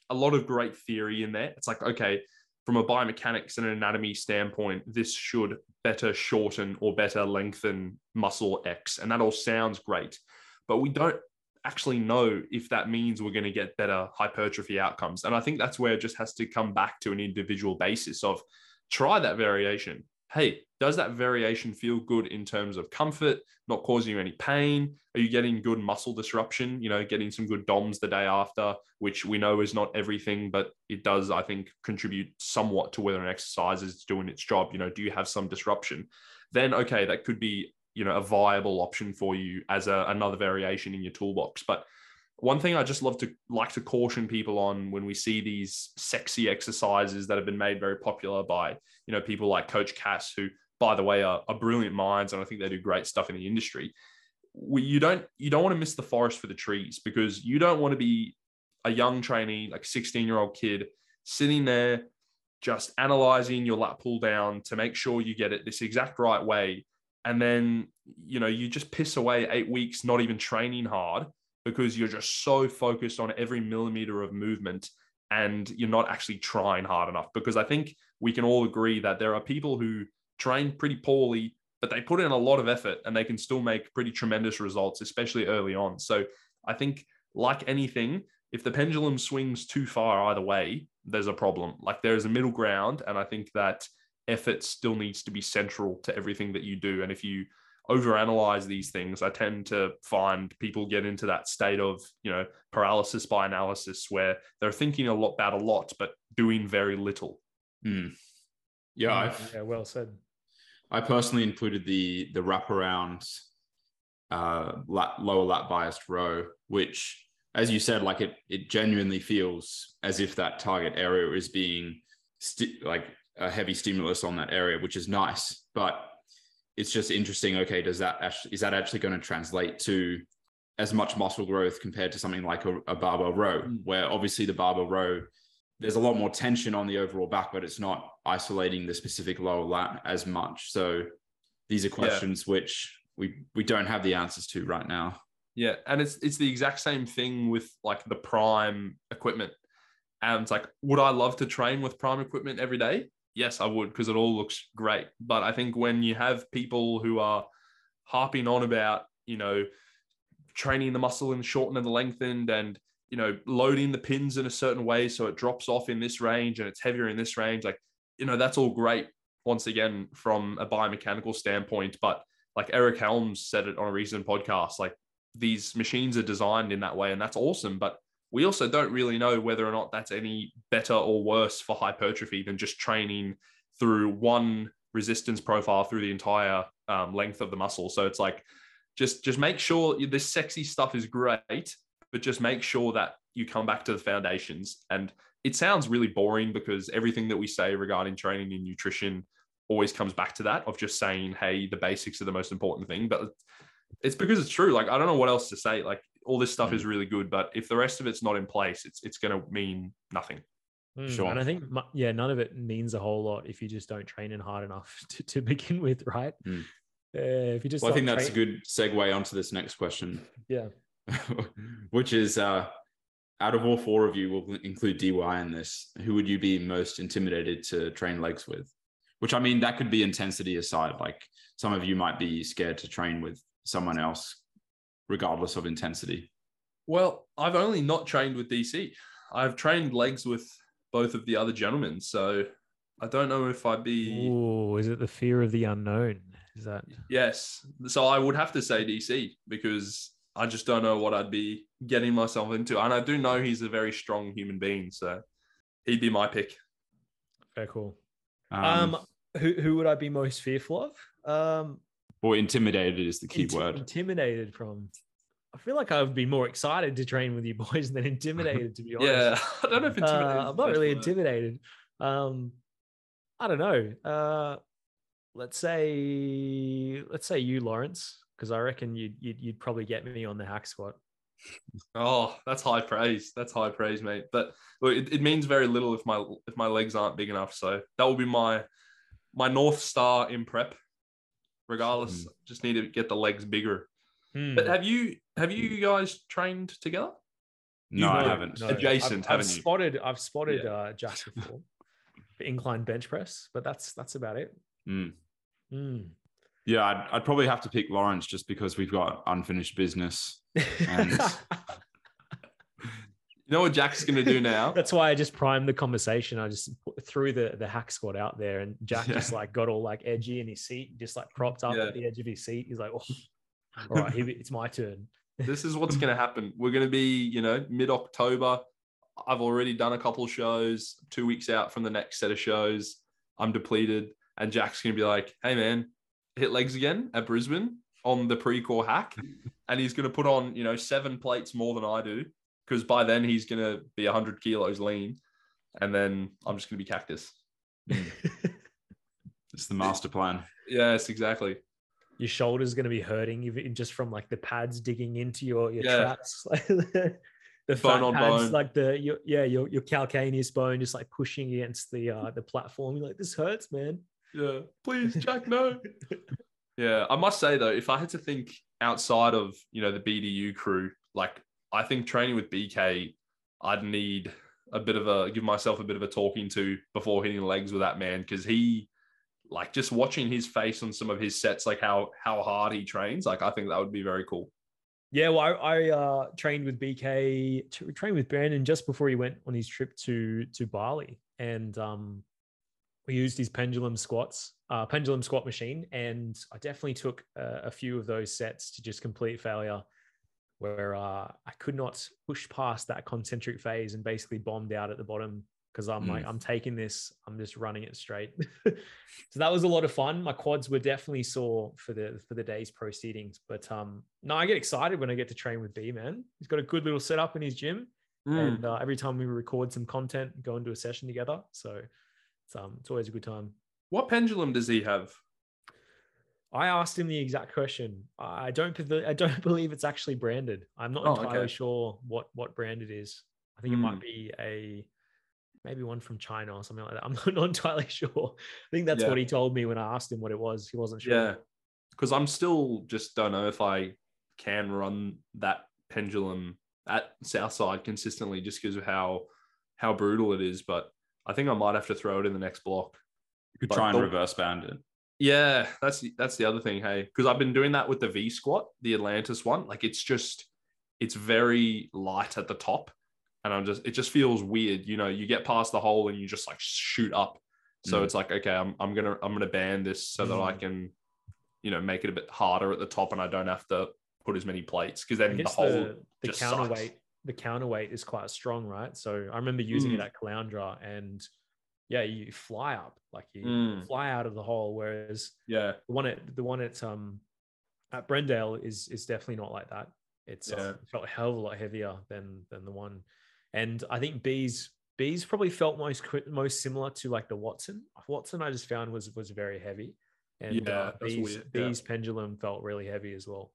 a lot of great theory in there. It's like, okay, from a biomechanics and an anatomy standpoint, this should better shorten or better lengthen muscle X. And that all sounds great. But we don't actually know if that means we're going to get better hypertrophy outcomes. And I think that's where it just has to come back to an individual basis of try that variation hey, does that variation feel good in terms of comfort, not causing you any pain? Are you getting good muscle disruption? You know, getting some good DOMs the day after, which we know is not everything, but it does, I think, contribute somewhat to whether an exercise is doing its job. You know, do you have some disruption? Then, okay, that could be, you know, a viable option for you as a, another variation in your toolbox. But one thing I just love to like to caution people on when we see these sexy exercises that have been made very popular by you know people like Coach Cass, who by the way are, are brilliant minds and I think they do great stuff in the industry. We, you don't you don't want to miss the forest for the trees because you don't want to be a young trainee like 16 year old kid sitting there just analyzing your lat pull down to make sure you get it this exact right way and then you know you just piss away eight weeks not even training hard because you're just so focused on every millimeter of movement and you're not actually trying hard enough. Because I think we can all agree that there are people who train pretty poorly, but they put in a lot of effort and they can still make pretty tremendous results, especially early on. So I think, like anything, if the pendulum swings too far either way, there's a problem. Like there is a middle ground. And I think that effort still needs to be central to everything that you do. And if you overanalyze these things, I tend to find people get into that state of, you know, paralysis by analysis where they're thinking a lot about a lot, but doing very little. Mm. Yeah, I've, yeah, well said. I personally included the the wraparound uh, lat, lower lat biased row, which, as you said, like it it genuinely feels as if that target area is being sti- like a heavy stimulus on that area, which is nice. But it's just interesting. Okay, does that actually is that actually going to translate to as much muscle growth compared to something like a, a barbell row, mm. where obviously the barbell row there's a lot more tension on the overall back, but it's not isolating the specific lower lat as much. So these are questions yeah. which we we don't have the answers to right now. Yeah, and it's it's the exact same thing with like the prime equipment. And it's like, would I love to train with prime equipment every day? Yes, I would because it all looks great. But I think when you have people who are harping on about, you know, training the muscle and shorten and the lengthened and, you know, loading the pins in a certain way so it drops off in this range and it's heavier in this range, like, you know, that's all great once again from a biomechanical standpoint. But like Eric Helms said it on a recent podcast, like these machines are designed in that way and that's awesome. But we also don't really know whether or not that's any better or worse for hypertrophy than just training through one resistance profile through the entire um, length of the muscle. So it's like just just make sure this sexy stuff is great, but just make sure that you come back to the foundations. And it sounds really boring because everything that we say regarding training and nutrition always comes back to that of just saying, hey, the basics are the most important thing. But it's because it's true. Like I don't know what else to say. Like all this stuff mm. is really good, but if the rest of it's not in place, it's it's going to mean nothing. Mm, sure. And I think yeah, none of it means a whole lot if you just don't train in hard enough to, to begin with, right? Mm. Uh, if you just well, I think that's a good segue onto this next question. Yeah. Which is uh out of all four of you, we'll include DY in this. Who would you be most intimidated to train legs with? Which I mean, that could be intensity aside. Like some of you might be scared to train with someone else regardless of intensity? Well, I've only not trained with DC. I've trained legs with both of the other gentlemen, so I don't know if I'd be. Oh, is it the fear of the unknown? Is that? Yes. So I would have to say DC because I just don't know what I'd be getting myself into, and I do know he's a very strong human being, so he'd be my pick. Very cool. Um, um who who would I be most fearful of? Um, or intimidated is the key word. Intimidated from. I feel like I would be more excited to train with you boys than intimidated, to be honest. yeah, I don't know if intimidated. Uh, I'm not really intimidated. Um, I don't know. Uh, let's say let's say you, Lawrence, because I reckon you'd, you'd you'd probably get me on the hack squat. Oh, that's high praise. That's high praise, mate. But look, it, it means very little if my if my legs aren't big enough. So that will be my my north star in prep. Regardless, Mm. just need to get the legs bigger. Hmm. But have you have you guys trained together? No, You I haven't. No, Adjacent, I've, I've haven't you? spotted I've spotted uh, Jack before, for incline bench press, but that's that's about it. Mm. Hmm. Yeah, I'd, I'd probably have to pick Lawrence just because we've got unfinished business. And- You know what Jack's gonna do now? That's why I just primed the conversation. I just threw the the hack squat out there, and Jack Yeah. just like got all like edgy in his seat, just like propped up Yeah. at the edge of his seat. He's like, "Oh, all right, here, it's my turn." this is what's going to happen. We're going to be, you know, mid October. I've already done a couple shows, two weeks out from the next set of shows. I'm depleted. And Jack's going to be like, hey, man, hit legs again at Brisbane on the pre core hack. and he's going to put on, you know, seven plates more than I do because by then he's going to be 100 kilos lean. And then I'm just going to be cactus. It's the master plan. Yes, exactly. your shoulders going to be hurting even just from like the pads digging into your your Yeah. traps the Bone on pads bone. like the your, yeah your, your calcaneus bone just like pushing against the uh the platform you're like this hurts man Yeah, please, Jack, no. yeah, I must say though, if I had to think outside of you know the BDU crew, like I think training with BK, I'd need a bit of a give myself a bit of a talking to before hitting legs with that man because he, like, just watching his face on some of his sets, like how how hard he trains, like I think that would be very cool. yeah well i, I uh trained with bk t- trained with brandon just before he went on his trip to to bali. And um we used his pendulum squats uh pendulum squat machine. And i definitely took a few of those sets to just complete failure where uh, I could not push past that concentric phase and basically bombed out at the bottom because I'm like, I'm taking this, I'm just running it straight. so that was a lot of fun. My quads were definitely sore for the for the day's proceedings, but um, no, I get excited when I get to train with B man. He's got a good little setup in his gym, and uh, every time we record some content, go into a session together. So it's um, it's always a good time. What pendulum does he have? I asked him the exact question. I don't. I don't believe it's actually branded. I'm not Oh, entirely okay. sure what what brand it is. I think it Hmm. might be a maybe one from China or something like that. I'm not, not entirely sure. I think that's Yeah. what he told me when I asked him what it was. He wasn't sure. Yeah, because I'm still just don't know if I can run that pendulum at Southside consistently, just because of how how brutal it is. But I think I might have to throw it in the next block. You could But try and the- reverse band it. Yeah, that's the, that's the other thing. Hey, because I've been doing that with the V squat, the Atlantis one. Like it's just it's very light at the top, and I'm just it just feels weird. You know, you get past the hole and you just like shoot up. So Mm. it's like okay, I'm I'm gonna I'm gonna ban this so that I Mm. can, you know, make it a bit harder at the top, and I don't have to put as many plates because then the the, the counterweight sucks. the counterweight is quite strong, right? So I remember using it Mm. at Caloundra and yeah, you fly up like you Mm. fly out of the hole. Whereas yeah the one at the one at um at Brendale is is definitely not like that. It's Yeah. um, it felt a hell of a lot heavier than than the one, and I think B's B's probably felt most most similar to like the Watson. Watson I just found was was very heavy, and Yeah, uh, that's B's weird, yeah. Pendulum felt really heavy as well.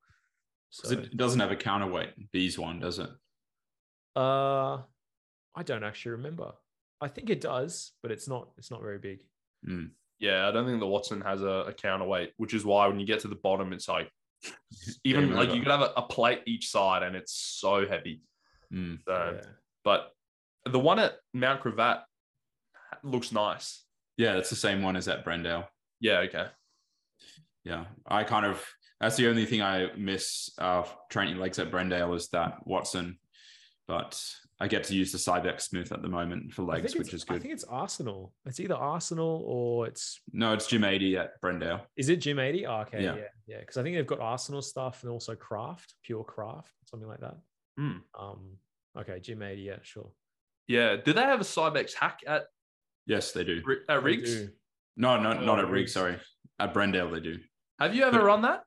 So it doesn't have a counterweight. B's one, does it? uh, I don't actually remember. I think it does, but it's not it's not very big. Mm. yeah. I don't think the Watson has a, a counterweight, which is why when you get to the bottom, it's like even Game like you could have a, a plate each side, and it's so heavy. Mm. So, Yeah. but the one at Mount Gravatt looks nice. Yeah, that's the same one as at Brendale. Yeah. Okay. Yeah, I kind of that's the only thing I miss uh, training legs at Brendale is that Watson, but I get to use the Cybex Smooth at the moment for legs, which is good. I think it's Arsenal. It's either Arsenal or it's no, it's Gym 80 at Brendale. Is it Gym 80? Oh, okay, Yeah. yeah, yeah. Because I think they've got Arsenal stuff and also Craft, Pure Craft, something like that. Hmm. Um, okay, Gym 80, yeah, sure. Yeah. Do they have a Cybex hack at Yes, they do. At Riggs? No, no, not at Riggs. Sorry, at Brendale they do. Have you ever run that?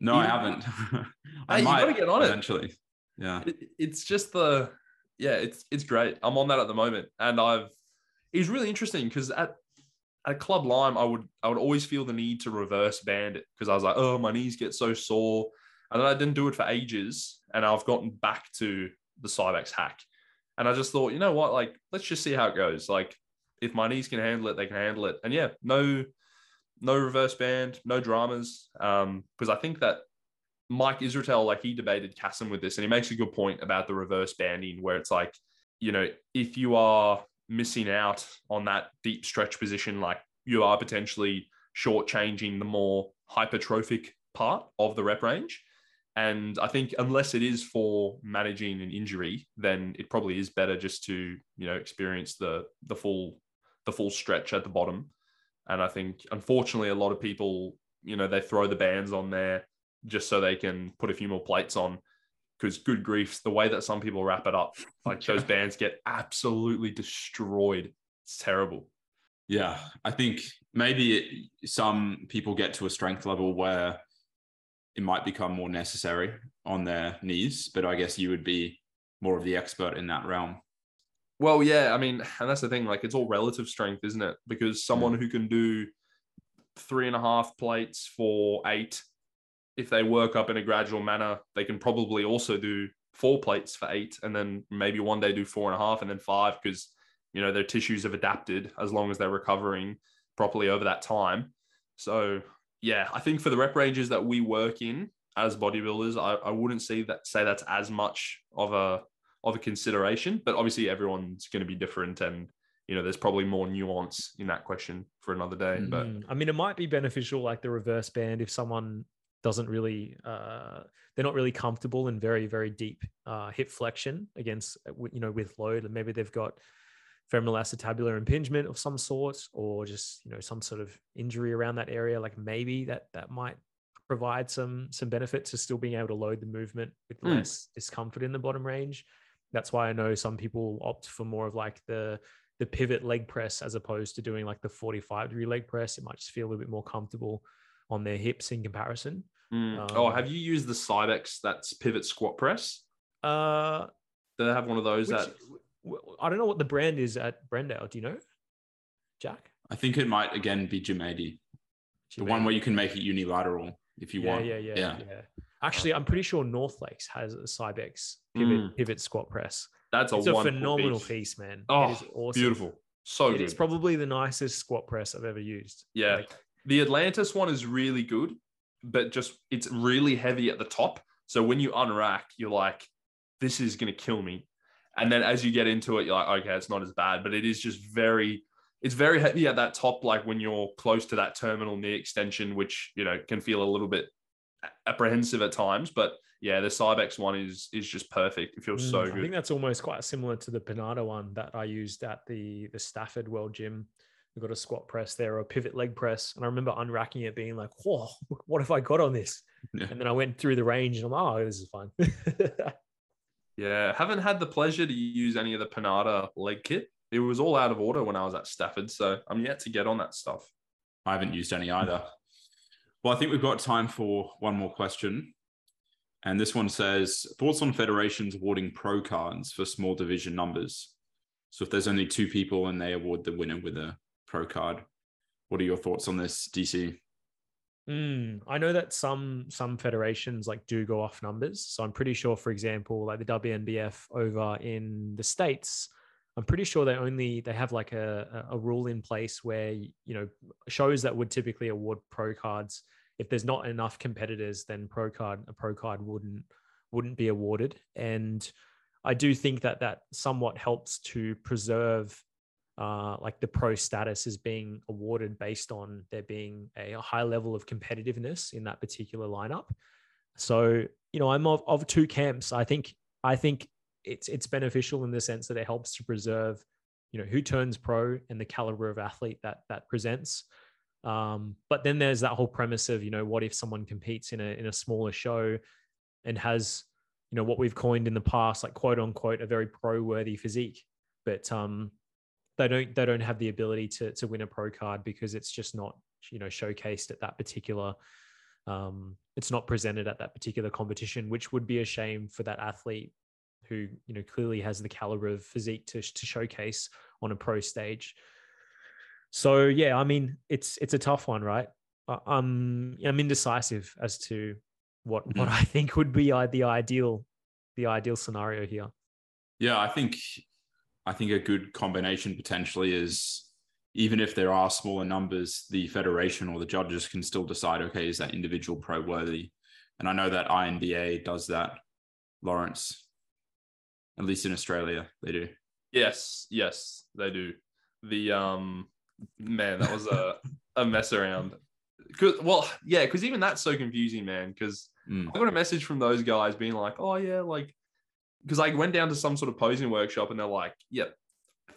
No, I haven't. I Hey, you gotta get on it. eventually. Yeah. It- it's just the yeah it's it's great. I'm on that at the moment. And i've it's really interesting because at at Club Lime, I would I would always feel the need to reverse band it because I was like, oh, my knees get so sore, and then I didn't do it for ages, and I've gotten back to the Cybex hack, and I just thought, you know what, like let's just see how it goes. Like if my knees can handle it, they can handle it, and yeah, no, no reverse band, no dramas, um, because I think that Mike Israetel, like he debated Kassem with this, and he makes a good point about the reverse banding, where it's like, you know, if you are missing out on that deep stretch position, like you are potentially shortchanging the more hypertrophic part of the rep range. And I think unless it is for managing an injury, then it probably is better just to you know experience the the full the full stretch at the bottom. And I think unfortunately a lot of people you know they throw the bands on there just so they can put a few more plates on because good griefs, the way that some people wrap it up, like those bands get absolutely destroyed. It's terrible. Yeah, I think maybe it, some people get to a strength level where it might become more necessary on their knees, but I guess you would be more of the expert in that realm. Well, yeah, I mean, and that's the thing, like it's all relative strength, isn't it? Because someone mm. who can do three and a half plates for eight if they work up in a gradual manner, they can probably also do four plates for eight, and then maybe one day do four and a half, and then five because you know their tissues have adapted as long as they're recovering properly over that time. So yeah, I think for the rep ranges that we work in as bodybuilders, I, I wouldn't see that say that's as much of a of a consideration. But obviously, everyone's going to be different, and you know, there's probably more nuance in that question for another day. But mm, I mean, it might be beneficial, like the reverse band, if someone doesn't really uh, they're not really comfortable in very very deep uh, hip flexion against uh, you know with load. And maybe they've got femoral acetabular impingement of some sort or just you know some sort of injury around that area. Like maybe that that might provide some some benefit to still being able to load the movement with mm. less discomfort in the bottom range. That's why i know some people opt for more of like the the pivot leg press as opposed to doing like the 45 degree leg press. It might just feel a little bit more comfortable on their hips in comparison. Mm. Um, oh, have you used the Cybex that's pivot squat press? Uh, Do they have one of those which, that? I don't know what the brand is at Brendale. Do you know, Jack? I think it might again be Gym 80. The one where you can make it unilateral if you yeah, want. Yeah, yeah, yeah, yeah. Actually, I'm pretty sure North Lakes has a Cybex pivot, mm. pivot squat press. That's a, it's a phenomenal piece. piece, man. Oh, it is awesome. beautiful. So it good. It's probably the nicest squat press I've ever used. Yeah. Like, the Atlantis one is really good, but just it's really heavy at the top. So when you unrack, you're like, this is going to kill me. And then as you get into it, you're like, okay, it's not as bad, but it is just very, it's very heavy at that top, like when you're close to that terminal knee extension, which, you know, can feel a little bit apprehensive at times. But yeah, the Cybex one is is just perfect. It feels mm, so good. I think that's almost quite similar to the Panatta one that I used at the the Stafford World Gym We've got a squat press there or a pivot leg press. And I remember unracking it being like, whoa, what have I got on this? Yeah. And then I went through the range and I'm like, oh, this is fun. yeah. Haven't had the pleasure to use any of the Panatta leg kit. It was all out of order when I was at Stafford. So I'm yet to get on that stuff. I haven't used any either. Well, I think we've got time for one more question. And this one says thoughts on federations awarding pro cards for small division numbers. So if there's only two people and they award the winner with a pro card. What are your thoughts on this, DC? Mm, I know that some some federations like do go off numbers. So I'm pretty sure, for example, like the WNBF over in the states, I'm pretty sure they only they have like a, a rule in place where you know shows that would typically award pro cards. If there's not enough competitors, then pro card a pro card wouldn't wouldn't be awarded. And I do think that that somewhat helps to preserve uh, like the pro status is being awarded based on there being a, high level of competitiveness in that particular lineup. So, you know, I'm of, of two camps. I think I think it's it's beneficial in the sense that it helps to preserve, you know, who turns pro and the caliber of athlete that that presents. Um, but then there's that whole premise of, you know, what if someone competes in a in a smaller show and has, you know, what we've coined in the past, like quote unquote, a very pro worthy physique, but um, they don't they don't have the ability to to win a pro card because it's just not you know showcased at that particular um, it's not presented at that particular competition which would be a shame for that athlete who you know clearly has the caliber of physique to, to showcase on a pro stage So yeah, I mean, it's it's a tough one, right? I'm I'm indecisive as to what what Mhm. I think would be uh, the ideal the ideal scenario here. Yeah, I think I think a good combination potentially is even if there are smaller numbers, the federation or the judges can still decide, okay, is that individual pro worthy? And I know that INBA does that, Lawrence. At least in Australia, they do. Yes, yes, they do. The um man, that was a a mess around. 'Cause- well, yeah, because even that's so confusing, man. Because Mm. I got a message from those guys being like, "Oh yeah, like," because I went down to some sort of posing workshop and they're like, "Yep,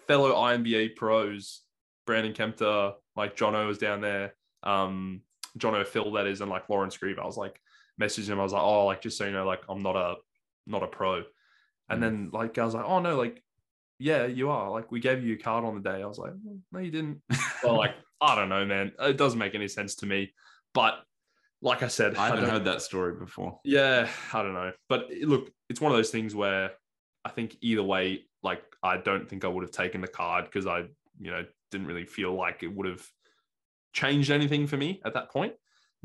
fellow INBA pros, Brandon Kempter, like Jono was down there, um, Jono Phil that is, and like Lawrence Grieve." I was like, messaging him. I was like, "Oh, like just so you know, like I'm not a not a pro," and then like I was like, "Oh no, like." Yeah, you are. Like we gave you a card on the day. I was like, "Mm, no, you didn't. Well, like I don't know, man. It doesn't make any sense to me. But like I said, I haven't don't- heard that story before. yeah, I don't know. But look, it's one of those things where I think either way, like I don't think I would have taken the card because I, you know, didn't really feel like it would have changed anything for me at that point.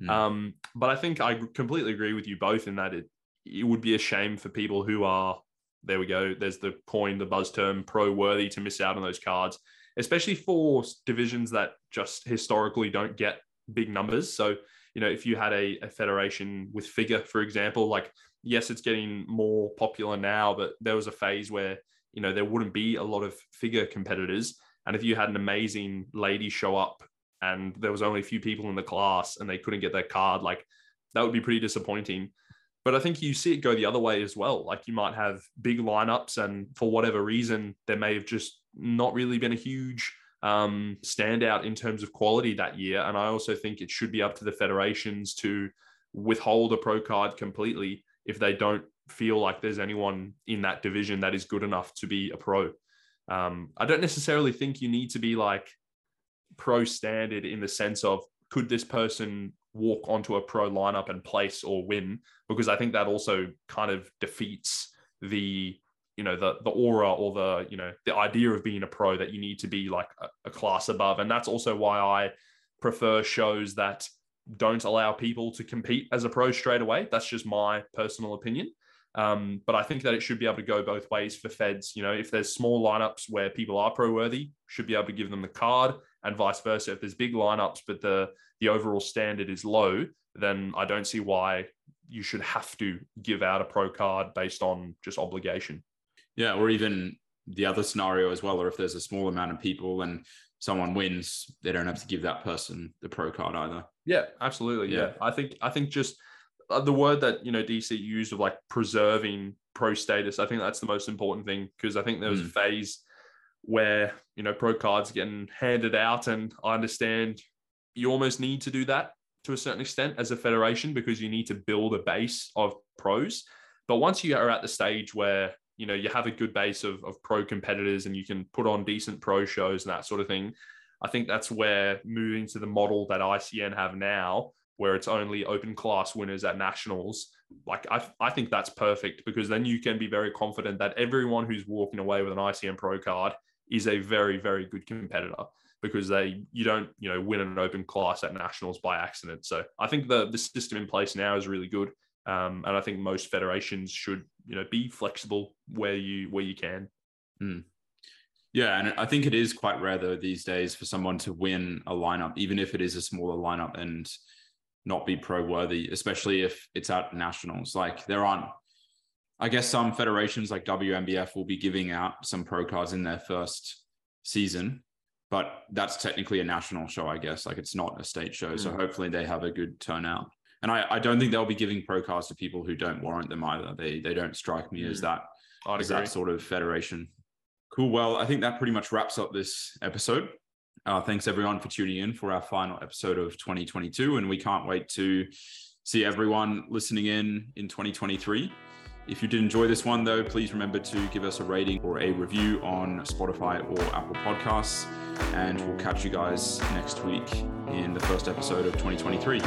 Mm. Um, but I think I completely agree with you both in that it it would be a shame for people who are there we go. There's the coin, the buzz term, pro worthy to miss out on those cards, especially for divisions that just historically don't get big numbers. So, you know, if you had a, a federation with figure, for example, like, yes, it's getting more popular now, but there was a phase where, you know, there wouldn't be a lot of figure competitors. And if you had an amazing lady show up and there was only a few people in the class and they couldn't get their card, like, that would be pretty disappointing. But I think you see it go the other way as well. Like you might have big lineups, and for whatever reason, there may have just not really been a huge um, standout in terms of quality that year. And I also think it should be up to the federations to withhold a pro card completely if they don't feel like there's anyone in that division that is good enough to be a pro. Um, I don't necessarily think you need to be like pro standard in the sense of could this person walk onto a pro lineup and place or win because I think that also kind of defeats the you know the the aura or the you know the idea of being a pro that you need to be like a, a class above. And that's also why I prefer shows that don't allow people to compete as a pro straight away. That's just my personal opinion. Um, but I think that it should be able to go both ways for feds. You know if there's small lineups where people are pro worthy should be able to give them the card and vice versa. If there's big lineups but the the overall standard is low then I don't see why you should have to give out a pro card based on just obligation. Yeah, or even the other scenario as well, or if there's a small amount of people and someone wins, they don't have to give that person the pro card either. Yeah, absolutely. Yeah. Yeah. I think I think just uh, the word that you know DC used of like preserving pro status. I think that's the most important thing because I think there was a Mm. phase where you know pro cards getting handed out, and I understand you almost need to do that to a certain extent as a federation because you need to build a base of pros. But once you are at the stage where you know you have a good base of, of pro competitors and you can put on decent pro shows and that sort of thing, I think that's where moving to the model that ICN have now, where it's only open class winners at nationals, like I, I think that's perfect because then you can be very confident that everyone who's walking away with an ICN pro card is a very, very good competitor because they you don't you know win an open class at nationals by accident. So I think the the system in place now is really good, um, and I think most federations should you know be flexible where you where you can. Yeah, and I think it is quite rare though these days for someone to win a lineup, even if it is a smaller lineup and not be pro worthy, especially if it's at nationals. Like there aren't, I guess some federations like WNBF will be giving out some pro cards in their first season, but that's technically a national show, I guess. Like it's not a state show. So Mm. hopefully they have a good turnout. And I, I don't think they'll be giving pro cards to people who don't warrant them either. They they don't strike me as Mm. that I'd is agree. that sort of federation. Cool. Well, I think that pretty much wraps up this episode. Uh, thanks everyone for tuning in for our final episode of 2022, and we can't wait to see everyone listening in in 2023. If you did enjoy this one, though, please remember to give us a rating or a review on Spotify or Apple Podcasts, and we'll catch you guys next week in the first episode of 2023.